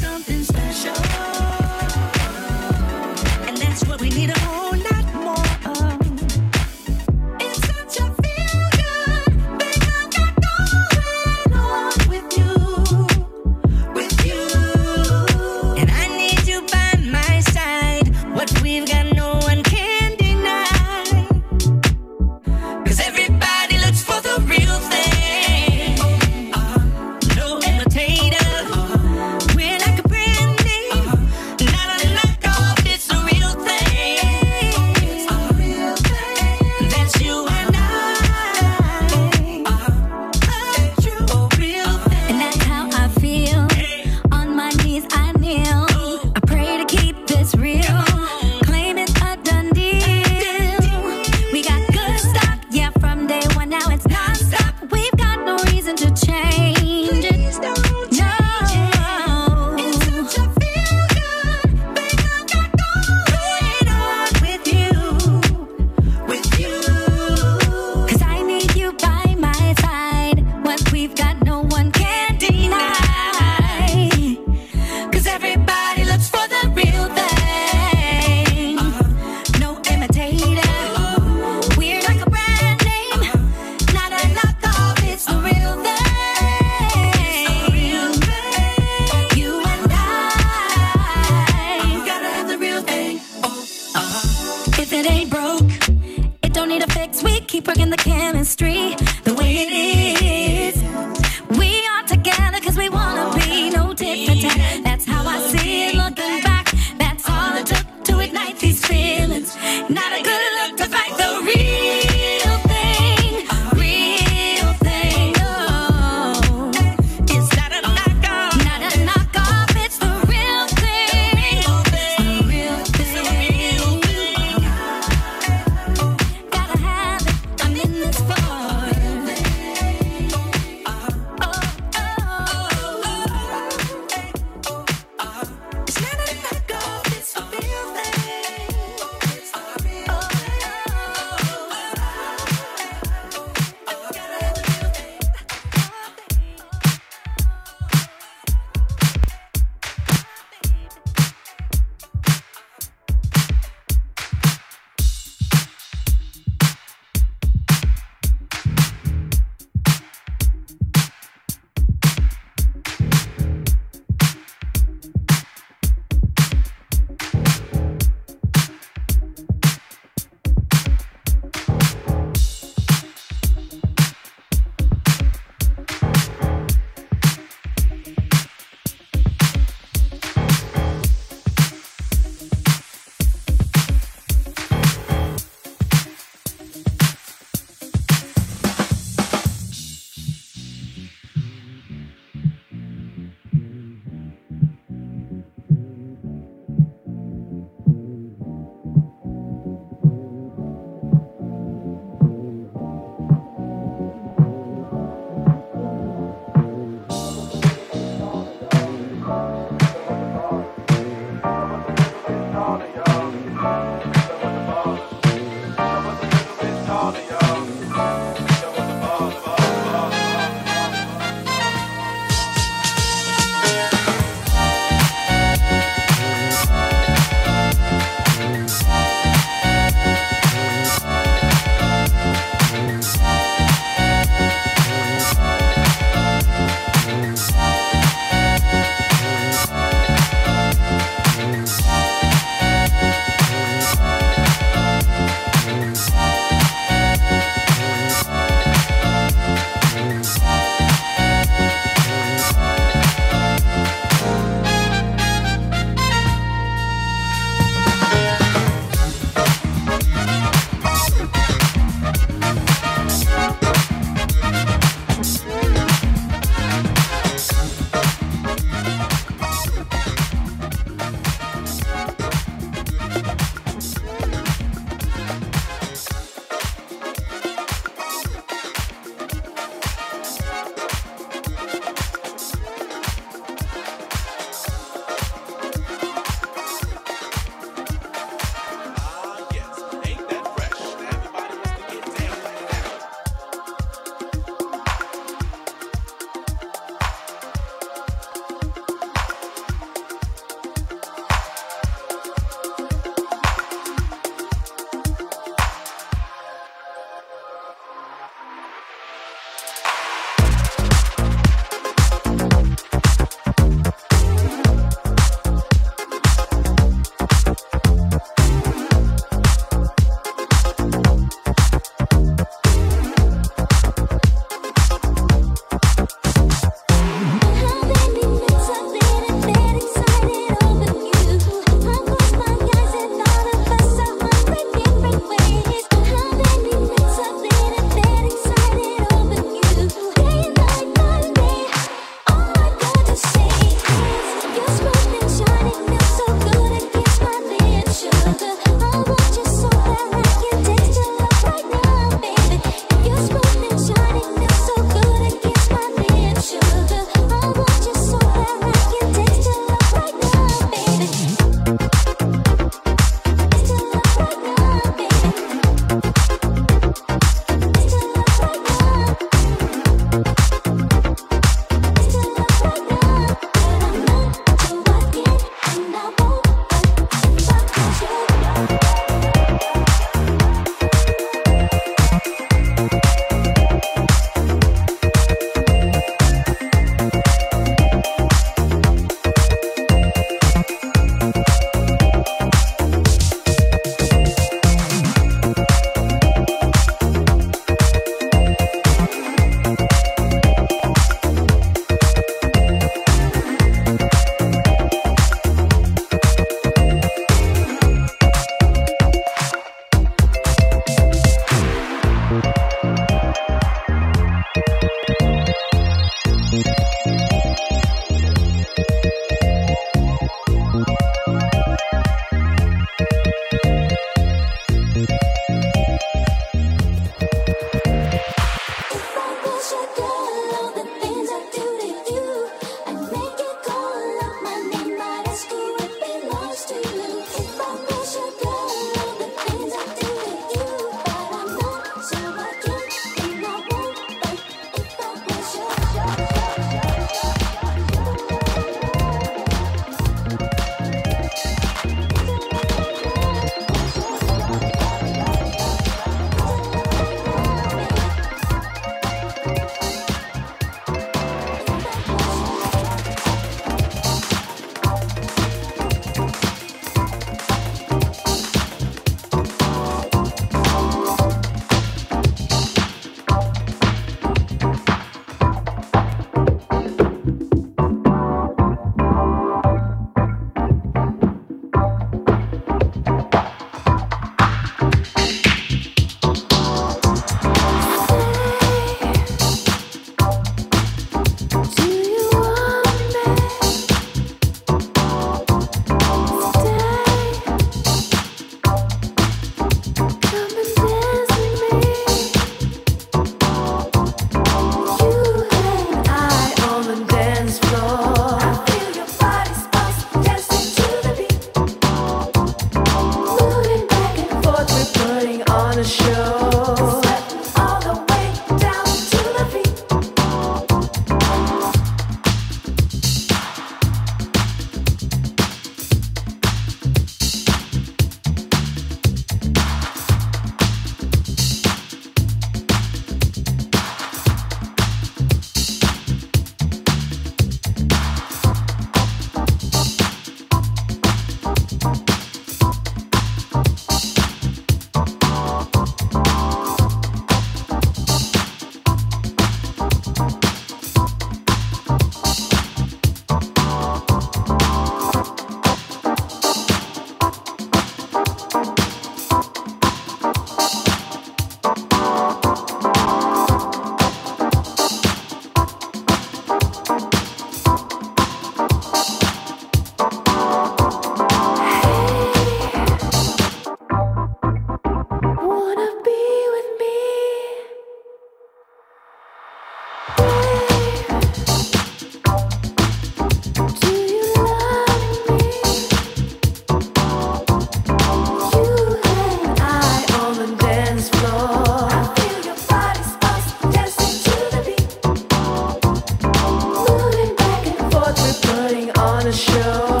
show.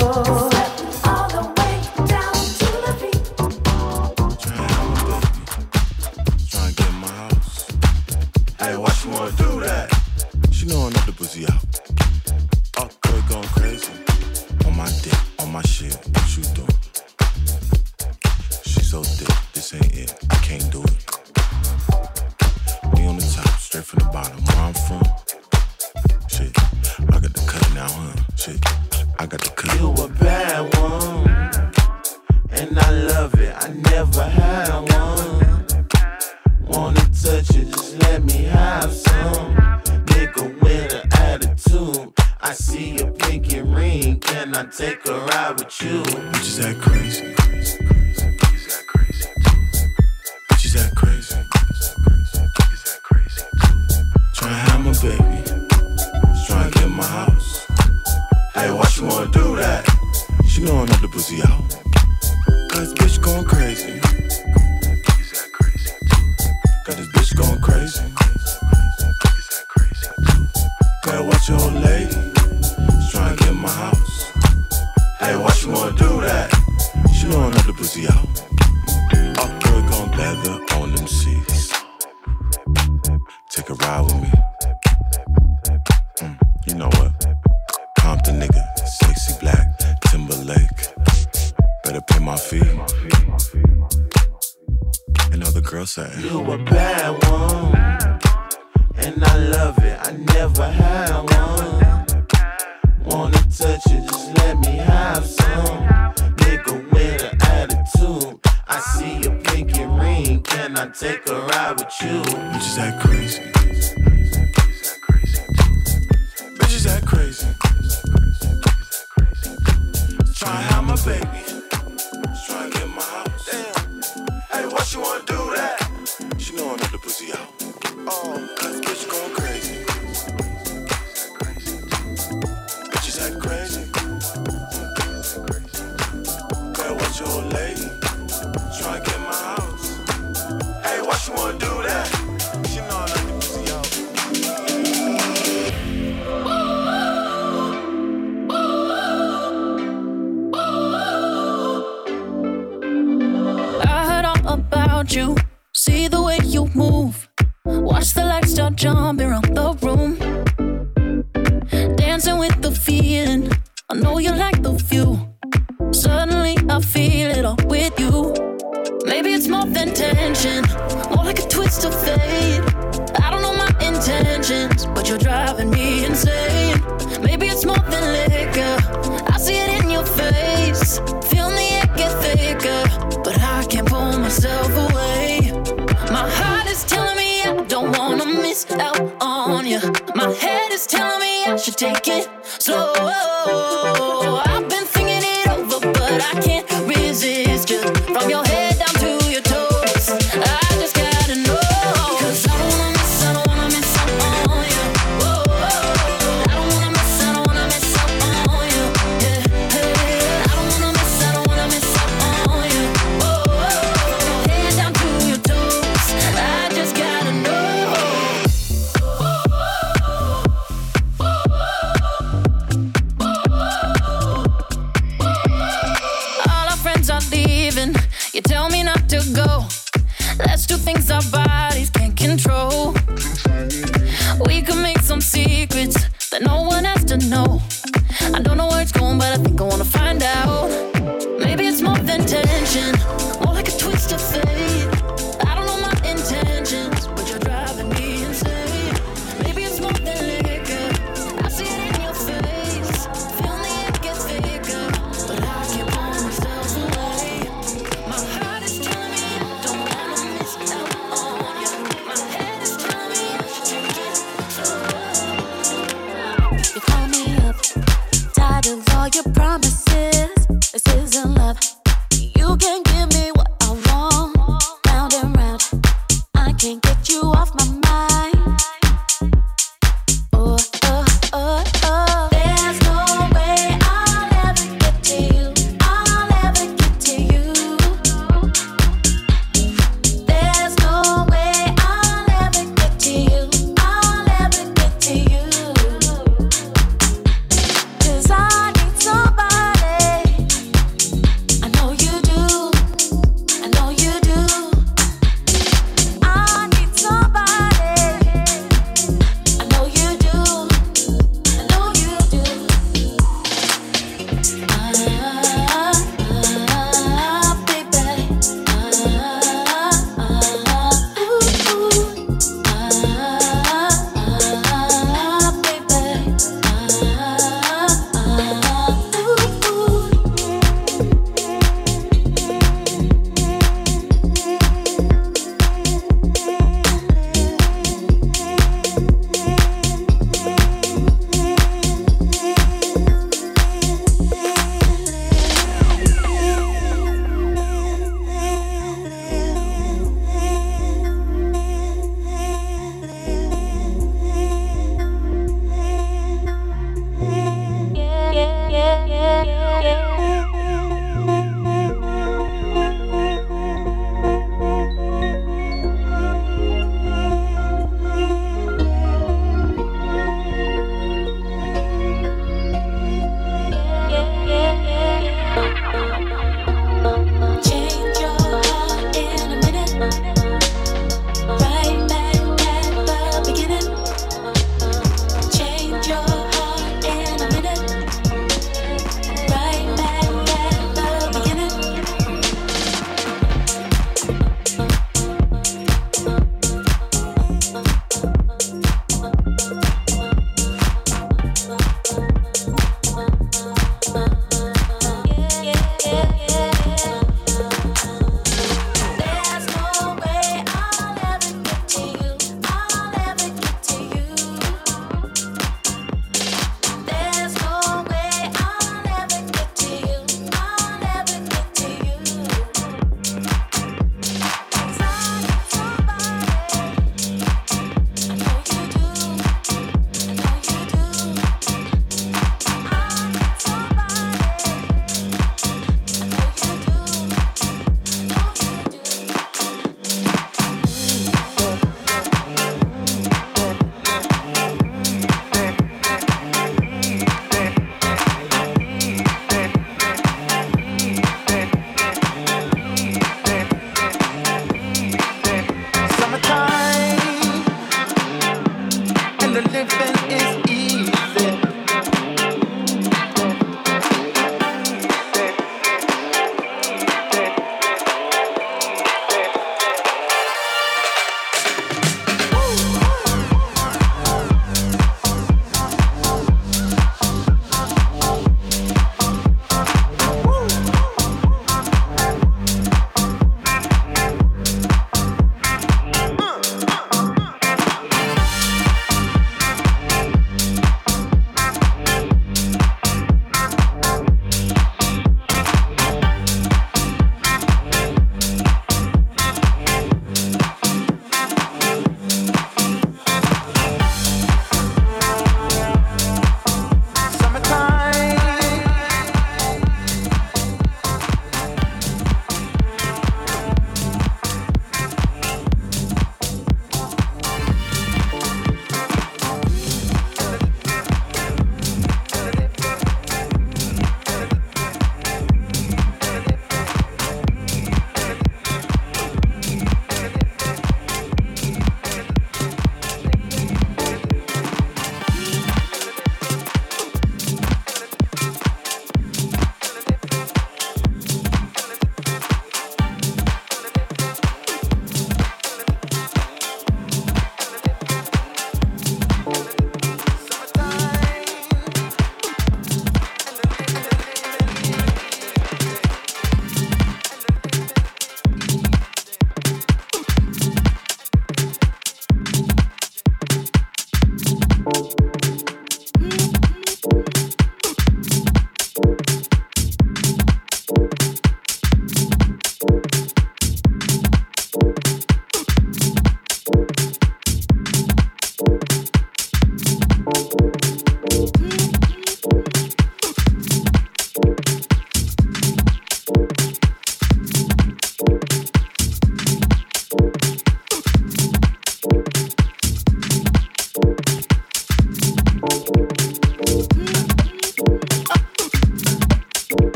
Take it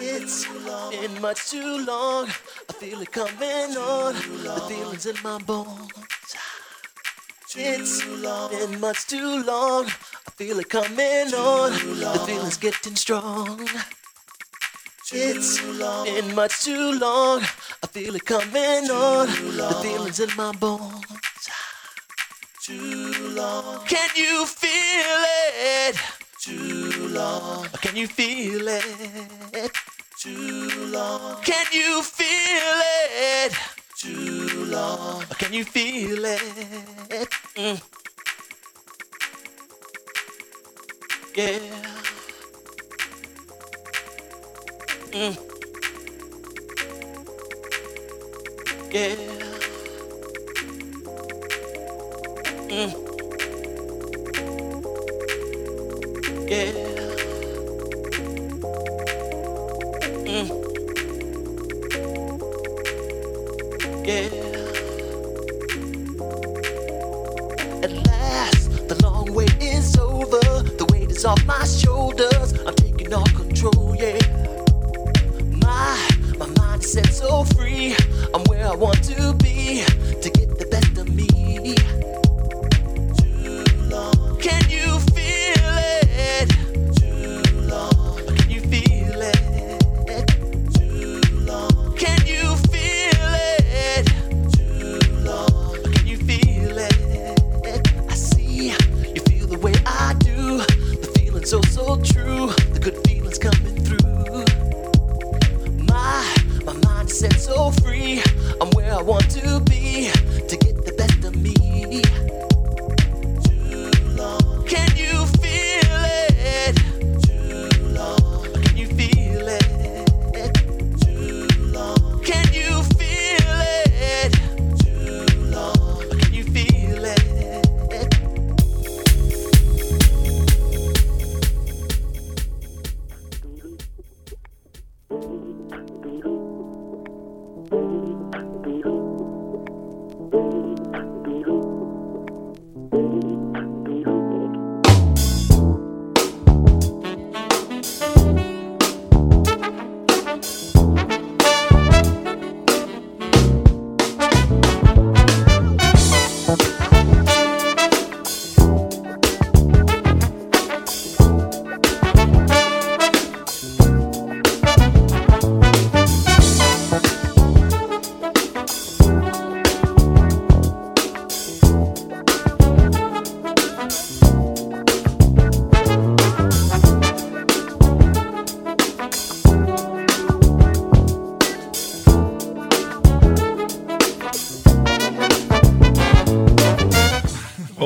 It's been much too long. I feel it coming on. The feeling's in my bones. It's been much too long. I feel it coming on. The feeling's getting strong. It's been much too long. I feel it coming on. The feeling's in my bones. Too long. Can you feel it? Too long. Can you feel it? Too long. Can you feel it? Too long. Can you feel it? Mm. Yeah. Mm. Yeah. Mm. Yeah. Yeah. At last, the long wait is over. The weight is off my shoulders. I'm taking all control, yeah. My, my mind set so free. I'm where I want to be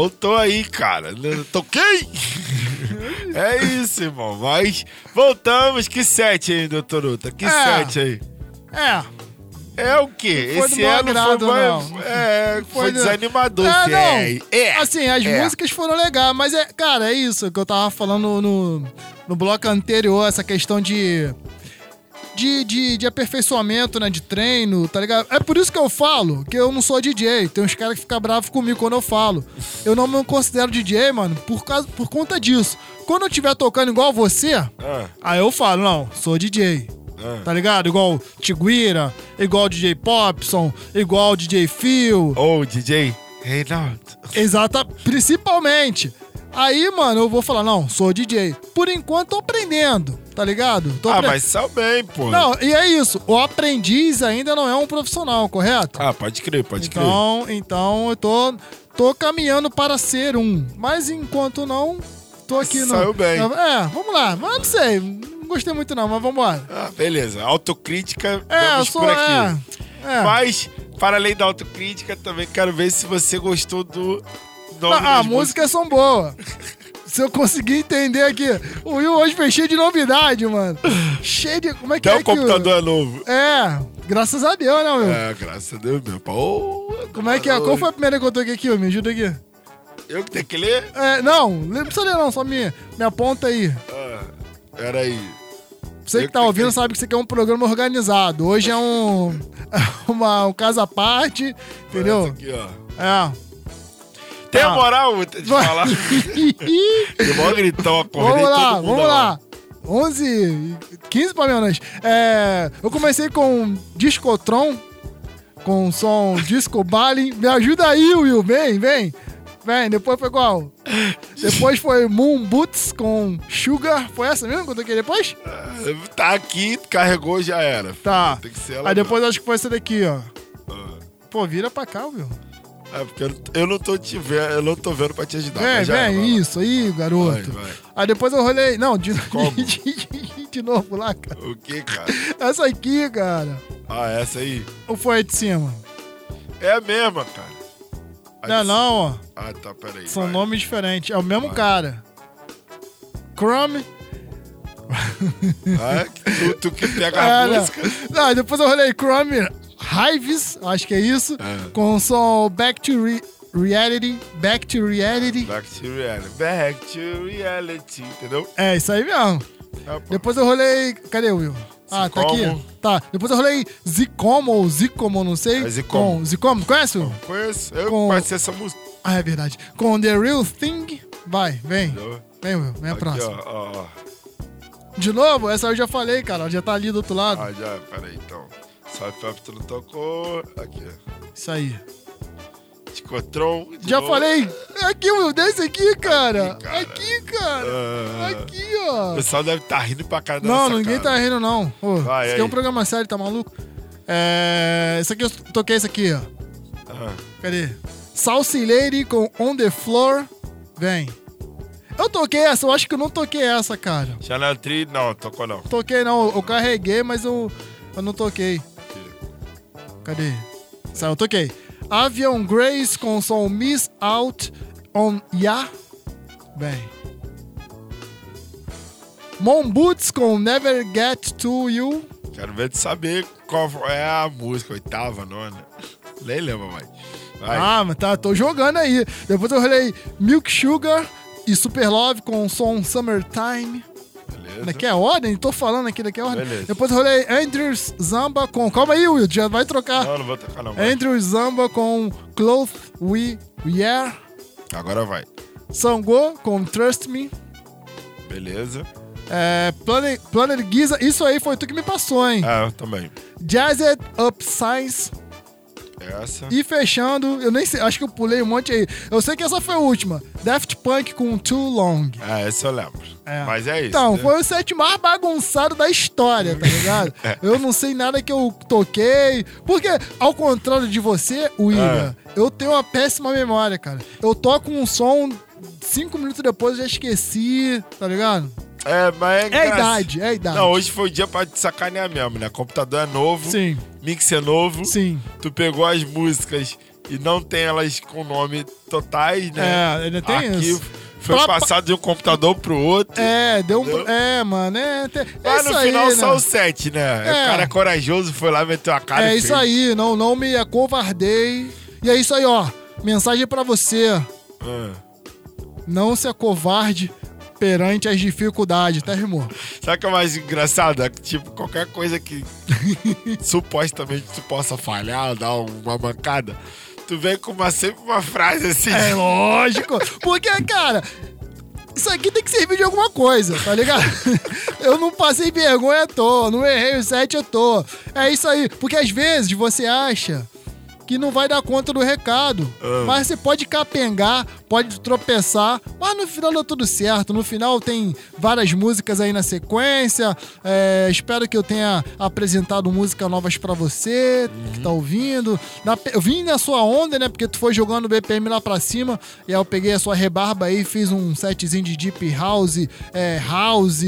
Voltou aí, cara. Toquei! *laughs* É isso, irmão. Mas voltamos. Que sete aí, doutor Uta? Que É. sete aí? É. É o quê? Foi Esse ano agrado, foi, mais- é, foi, do- desanimador. É, esse não. é. É. Assim, as É. músicas foram legais, mas é, cara, é isso que eu tava falando no, no bloco anterior, essa questão de, de, de, de aperfeiçoamento, né, de treino, tá ligado? É por isso que eu falo que eu não sou DJ. Tem uns caras que ficam bravos comigo quando eu falo. Eu não me considero DJ, mano, por, causa, por conta disso. Quando eu estiver tocando igual você, Ah, aí eu falo, não, sou DJ. ah. Tá ligado? Igual Tiguira, igual DJ Popson, igual DJ Phil. Ou DJ Reinaldo. Exata, principalmente. Aí, mano, eu vou falar, não, sou DJ. Por enquanto, tô aprendendo, tá ligado? Tô Ah, mas saiu bem, pô. Não, e é isso. O aprendiz ainda não é um profissional, correto? Ah, pode crer, pode crer. Então, então eu tô, tô caminhando para ser um. Mas enquanto não, tô aqui no. Saiu bem. É, vamos lá. Mas não sei. Não gostei muito, não, mas vambora. Ah, beleza. Autocrítica, É, vamos sou. por aqui. É, é. Mas, para além da autocrítica, também quero ver se você gostou do Não, ah, das músicas são boas. Se eu conseguir entender aqui. O Will hoje fez cheio de novidade, mano. Cheio de. Como é que Até é o computador é novo. que. É, graças a Deus, né, Will? É, graças a Deus mesmo. Pô, Como é que é? Qual foi a primeira que eu toquei aqui, Will? Me ajuda aqui. Eu que tenho que ler? É, não, não precisa ler, não, só me, me aponta aí. Ah, peraí. Você que tá ouvindo sabe que isso aqui é um programa organizado. Hoje é um. *laughs* uma, um caso à parte, entendeu? Aqui, ó. É. Tem a Tá. moral de *laughs* falar? Deu mó gritão, acordei Vamos lá, todo mundo vamos lá. 11, 15 para menos. É, eu comecei com Discotron, com som Disco Bali. Me ajuda aí, Will. Vem, vem. Vem, depois foi qual? Depois foi Moon Boots com Sugar. Foi essa mesmo que eu toquei depois? Tá aqui, carregou, já era. Tá. Tem que ser ela Aí depois acho que foi essa daqui, ó. Ah. Pô, vira pra cá, Will. É, porque eu, não tô te vendo, eu não tô vendo pra te ajudar. Vem, vem, lá. isso aí, garoto. Vai, vai. Aí depois eu rolei. Não, de, *laughs* de, de- novo lá, cara. O que, cara? Essa aqui, cara. Ah, essa aí. Ou foi a de cima? É a mesma, cara. A Não, de- não, ó. Ah, tá, peraí. São vai. nomes diferentes. É o mesmo cara. Chrome. Ah, tu, tu que pega a *laughs* Cara, música. Não, depois eu rolei Chrome Hives, acho que é isso. É. Com o som Back to Re- Reality. Back to Reality. Back to reality. Back to reality, entendeu? É, isso aí mesmo. É. Depois eu rolei. Cadê o Will? Ah, tá Zicomo. aqui. Tá. Depois eu rolei Zicomo ou Zicomo, não sei. É Zicomo. Com Zicomo, conhece? Will? Conheço. Eu Com- conheci essa música. Ah, é verdade. Com The Real Thing. Vai, vem. Entendeu? Vem, Will. Vem a Aqui, próxima. ó, ó, ó. De novo? Essa eu já falei, cara. Já tá ali do outro lado. Ah, já, peraí, então. Tu não tocou. Aqui, ó. Isso aí. Ticotron. Já novo. falei. Aqui, Will. Desce aqui, cara. Aqui, cara. Aqui, cara. Ah, Aqui, O ó. pessoal deve estar rindo pra cara da Não, ninguém cara. tá rindo, não. Ô, Vai, isso aqui é um programa sério, tá maluco? É. Esse aqui eu toquei esse aqui, ó. Ah, Cadê? Salsi Lady com On the Floor. Vem. Eu toquei essa, eu acho que eu não toquei essa, cara. Chanel Tree, não, tocou não. Toquei não, eu carreguei, mas eu, eu não toquei. Cadê? Essa eu toquei. Avion Grace com som Miss Out on Ya. Bem. Mon Boots com Never Get to You. Quero ver de saber qual é a música, oitava, nona. Nem lembro mais. Vai. Ah, mas tá, tô jogando aí. Depois eu rolei Milk Sugar e Super Love com o som Summertime. Beleza. Daqui é ordem? Tô falando aqui, daqui é ordem. Beleza. Depois eu rolei Andrews Zamba com. Calma aí, Will, já vai trocar. Não, não vou tocar não. vai. Andrews Zamba com Cloth We Wear. Agora vai. Sango com Trust Me. Beleza. É, Planet, Planet Giza, isso aí foi tu que me passou, hein? Ah, eu também. Jazzed Up Science. Essa. E fechando, eu nem sei, acho que eu pulei um monte aí. Eu sei que essa foi a última. Daft Punk com Too Long. Ah, essa eu lembro. É. Mas é isso. Então, né? foi o set mais bagunçado da história, tá ligado? *laughs* É. Eu não sei nada que eu toquei. Porque, ao contrário de você, William, É. eu tenho uma péssima memória, cara. Eu toco um som, cinco minutos depois eu já esqueci, tá ligado? É, mas é, É a idade, é a idade. Não, hoje foi o dia pra te sacanear mesmo, né? Computador é novo. Sim. Mix é novo. Sim. Tu pegou as músicas e não tem elas com nome totais, né? É, ainda tem Aqui isso. Foi Pra- passado de um computador pro outro. É, deu um. Entendeu? É, mano, é. É, Mas isso no aí, final né? só o 7, né? É. O cara é corajoso, foi lá, meteu a cara É isso fez. aí, não, não me acovardei. E é isso aí, ó. Mensagem pra você. Ah. Não se acovarde perante as dificuldades, tá, irmão? Sabe o que é mais engraçado? É que, tipo, qualquer coisa que *laughs* supostamente tu possa falhar, dar uma mancada, tu vem com uma, sempre uma frase assim. É lógico. Porque, cara, isso aqui tem que servir de alguma coisa, tá ligado? *laughs* Eu não passei vergonha à toa, não errei o set à toa. É isso aí. Porque às vezes você acha que não vai dar conta do recado. Ah. Mas você pode capengar, pode tropeçar, mas no final dá tudo certo. No final tem várias músicas aí na sequência. É, espero que eu tenha apresentado músicas novas pra você que tá ouvindo. Na eu vim na sua onda, né? Porque tu foi jogando o BPM lá pra cima. E aí eu peguei a sua rebarba aí, fiz um setzinho de Deep House, é, House,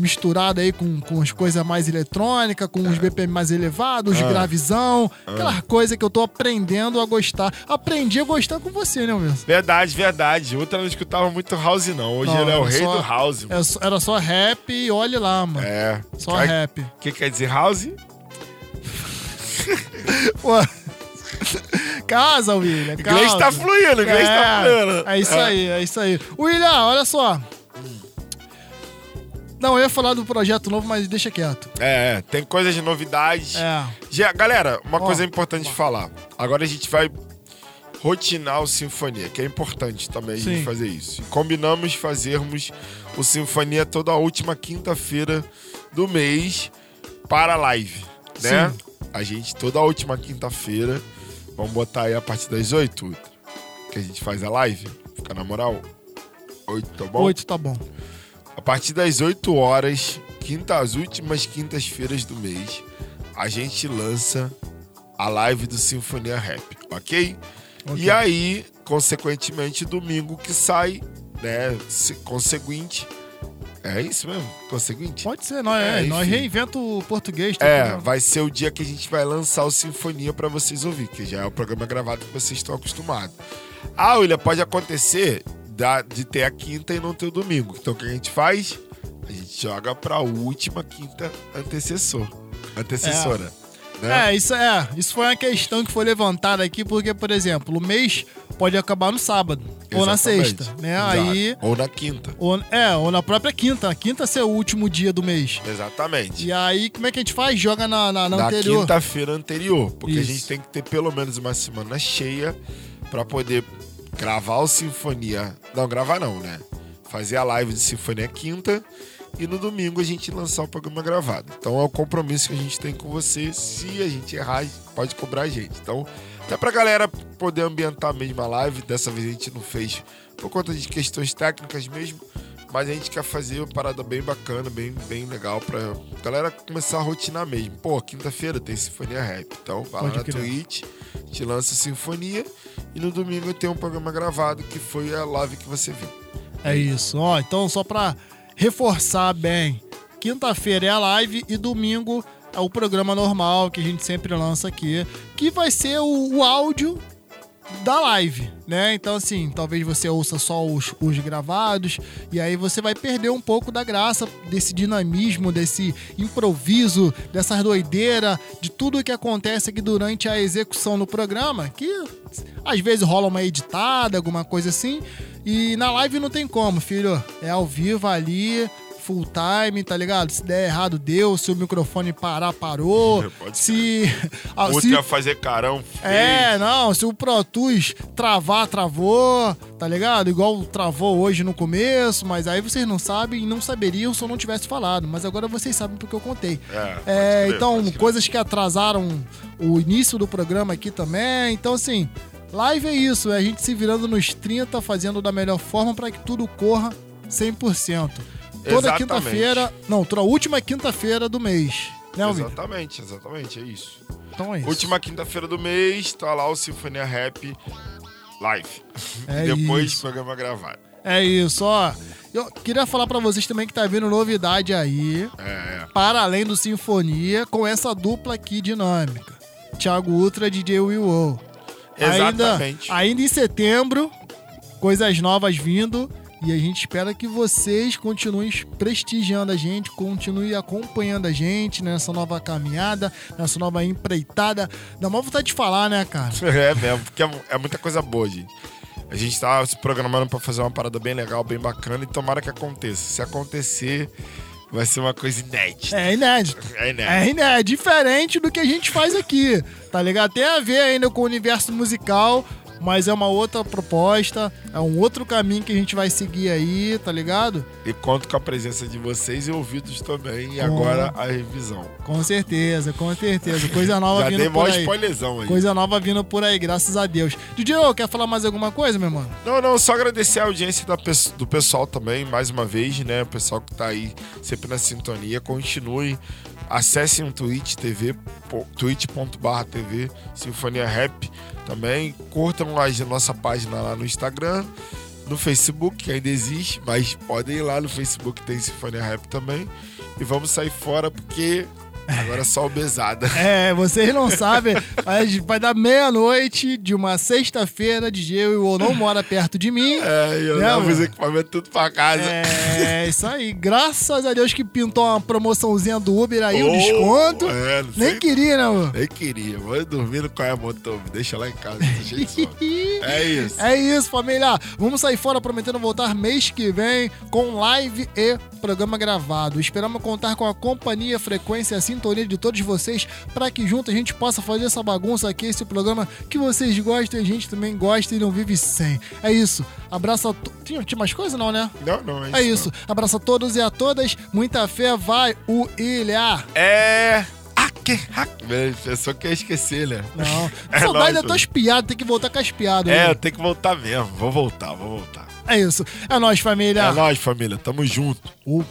misturado aí com, com as coisas mais eletrônicas, com os BPM mais elevados, Ah. gravizão. Ah. Aquela coisa que eu tô aprendendo a gostar. Aprendi a gostar com você, né, meu? Verdade, verdade. Outra não escutava muito house, não. Hoje ele é o era rei só- do house. era só- Era só rap e olhe lá, mano. É. Só Aí- rap. O que quer dizer house? *laughs* Pô. Casa, William. Inglês tá fluindo, inglês é, tá fluindo. É isso É. aí, é isso aí. William, olha só. Não, eu ia falar do projeto novo, mas deixa quieto. É, é, tem coisas de novidades. É. Já, galera, uma Ó. coisa importante de falar. Agora a gente vai rotinar o Sinfonia, que é importante também a gente Sim. fazer isso. Combinamos fazermos o Sinfonia toda a última quinta-feira do mês para a live, né? Sim. A gente toda a última quinta-feira, vamos botar aí a partir das 8, que a gente faz a live, fica na moral. 8, tá bom? Oito tá bom. A partir das 8 horas, quinta, as últimas quintas-feiras do mês, a gente lança a live do Sinfonia Rap, ok? Ok. E aí, consequentemente, domingo que sai, né? se- Conseguinte. É isso mesmo? Conseguinte? Pode ser, nós, é, nós enfim. reinventa o português. tá É, vai ser o dia que a gente vai lançar o Sinfonia pra vocês ouvir, que já é o programa gravado que vocês estão acostumados. Ah, William, pode acontecer da- de ter a quinta e não ter o domingo. Então o que a gente faz? A gente joga pra última quinta antecessor. Antecessora. Né? É, isso é. Isso foi uma questão que foi levantada aqui, porque, por exemplo, o mês pode acabar no sábado. Ou na Exatamente. sexta, né? Exato. Aí. Ou na quinta. Ou, é, ou na própria quinta. A quinta ser o último dia do mês. Exatamente. E aí, como é que a gente faz? Joga na, na, na na anterior. quinta-feira anterior. Porque a Isso. gente tem que ter pelo menos uma semana cheia pra poder gravar o Sinfonia. Não, gravar não, né? Fazer a live de Sinfonia quinta e no domingo a gente lançar o programa gravado. Então é o compromisso que a gente tem com você. Se a gente errar, pode cobrar a gente. Então, até pra galera poder ambientar mesmo a live, dessa vez a gente não fez por conta de questões técnicas mesmo. Mas a gente quer fazer uma parada bem bacana, bem, bem legal pra galera começar a rotinar mesmo. Pô, quinta-feira tem Sinfonia Rap. Então vai lá na. Twitch, te lança Sinfonia. E no domingo tem um programa gravado que foi a live que você viu. É isso. Ó, então, só pra reforçar bem: quinta-feira é a live e domingo é o programa normal que a gente sempre lança aqui, que vai ser o, o áudio da live, né? Então, assim, talvez você ouça só os, os gravados e aí você vai perder um pouco da graça desse dinamismo, desse improviso, dessas doideiras, de tudo que acontece aqui durante a execução do programa, que às vezes rola uma editada, alguma coisa assim, e na live não tem como, filho. É ao vivo ali, full time, tá ligado? Se der errado, deu. Se o microfone parar, parou. Pode se. *laughs* ah, Outro se- ia fazer carão. é, não, se o Pro Tools travar, travou, tá ligado? Igual travou hoje no começo, mas aí vocês não sabem e não saberiam se eu não tivesse falado. Mas agora vocês sabem porque eu contei. É, É, crer, então, coisas que atrasaram o início do programa aqui também. Então, assim, live é isso, é a gente se virando nos 30, fazendo da melhor forma para que tudo corra 100%. Toda quinta-feira, não, toda última quinta-feira do mês. Né? Exatamente, exatamente, é isso. Então é isso. Última quinta-feira do mês, tá lá o Sinfonia Rap live. É e depois isso. programa gravado. É isso, ó. Eu queria falar pra vocês também que tá vindo novidade aí, É, para além do Sinfonia, com essa dupla aqui dinâmica. Thiago Ultra, DJ Will O. Exatamente. Ainda, ainda em setembro, coisas novas vindo. E a gente espera que vocês continuem prestigiando a gente, continuem acompanhando a gente nessa nova caminhada, nessa nova empreitada. Dá maior vontade de falar, né, cara? *laughs* É mesmo, porque é, é muita coisa boa, gente. A gente tá se programando pra fazer uma parada bem legal, bem bacana, e tomara que aconteça. Se acontecer, vai ser uma coisa inédita. É inédito. É inédito. É, iné- é diferente do que a gente faz aqui, tá ligado? Tem a ver ainda com o universo musical, mas é uma outra proposta, é um outro caminho que a gente vai seguir aí, tá ligado? E conto com a presença de vocês e ouvidos também. E Com- agora a revisão. Com certeza, com certeza. Coisa nova Já vindo dei por aí. spoilerzão aí. Coisa nova vindo por aí, graças a Deus. DJ, quer falar mais alguma coisa, meu mano? Não, não, só agradecer a audiência da do pessoal também, mais uma vez, né? O pessoal que tá aí sempre na sintonia. Continue. Acessem o Twitch TV, twitch.barra TV, Sinfonia Rap também. Curtam a nossa página lá no Instagram, no Facebook, que ainda existe, mas podem ir lá no Facebook, tem Sinfonia Rap também. E vamos sair fora porque agora só obesada. *laughs* É, vocês não sabem, mas vai dar meia-noite de uma sexta-feira, DJ Will não mora perto de mim. É, e eu né, levo os equipamentos tudo pra casa. É, isso aí. Graças a Deus que pintou uma promoçãozinha do Uber aí, um Oh, desconto. é, não Nem sei- queria, né, mano? Nem queria. Vou dormir no qual é motor. Me deixa lá em casa. de. *laughs* É isso. É isso, família. Vamos sair fora prometendo voltar mês que vem com live e programa gravado. Esperamos contar com a companhia, frequência assim sintonia de todos vocês para que junto a gente possa fazer essa bagunça aqui, esse programa que vocês gostam e a gente também gosta e não vive sem. É isso. Abraço a to... tinha, tinha mais coisa não, né? Não, não, é É isso. Abraço a todos e a todas. Muita fé vai o Ilha. É. Aqui, aqui. Pensou que ia esquecer, né? Não. *laughs* É Saudade das tuas piadas, tem que voltar com as piadas. É, tem que voltar mesmo. Vou voltar, vou voltar. É isso. É nóis, família. É nóis, família. Tamo junto. Uh.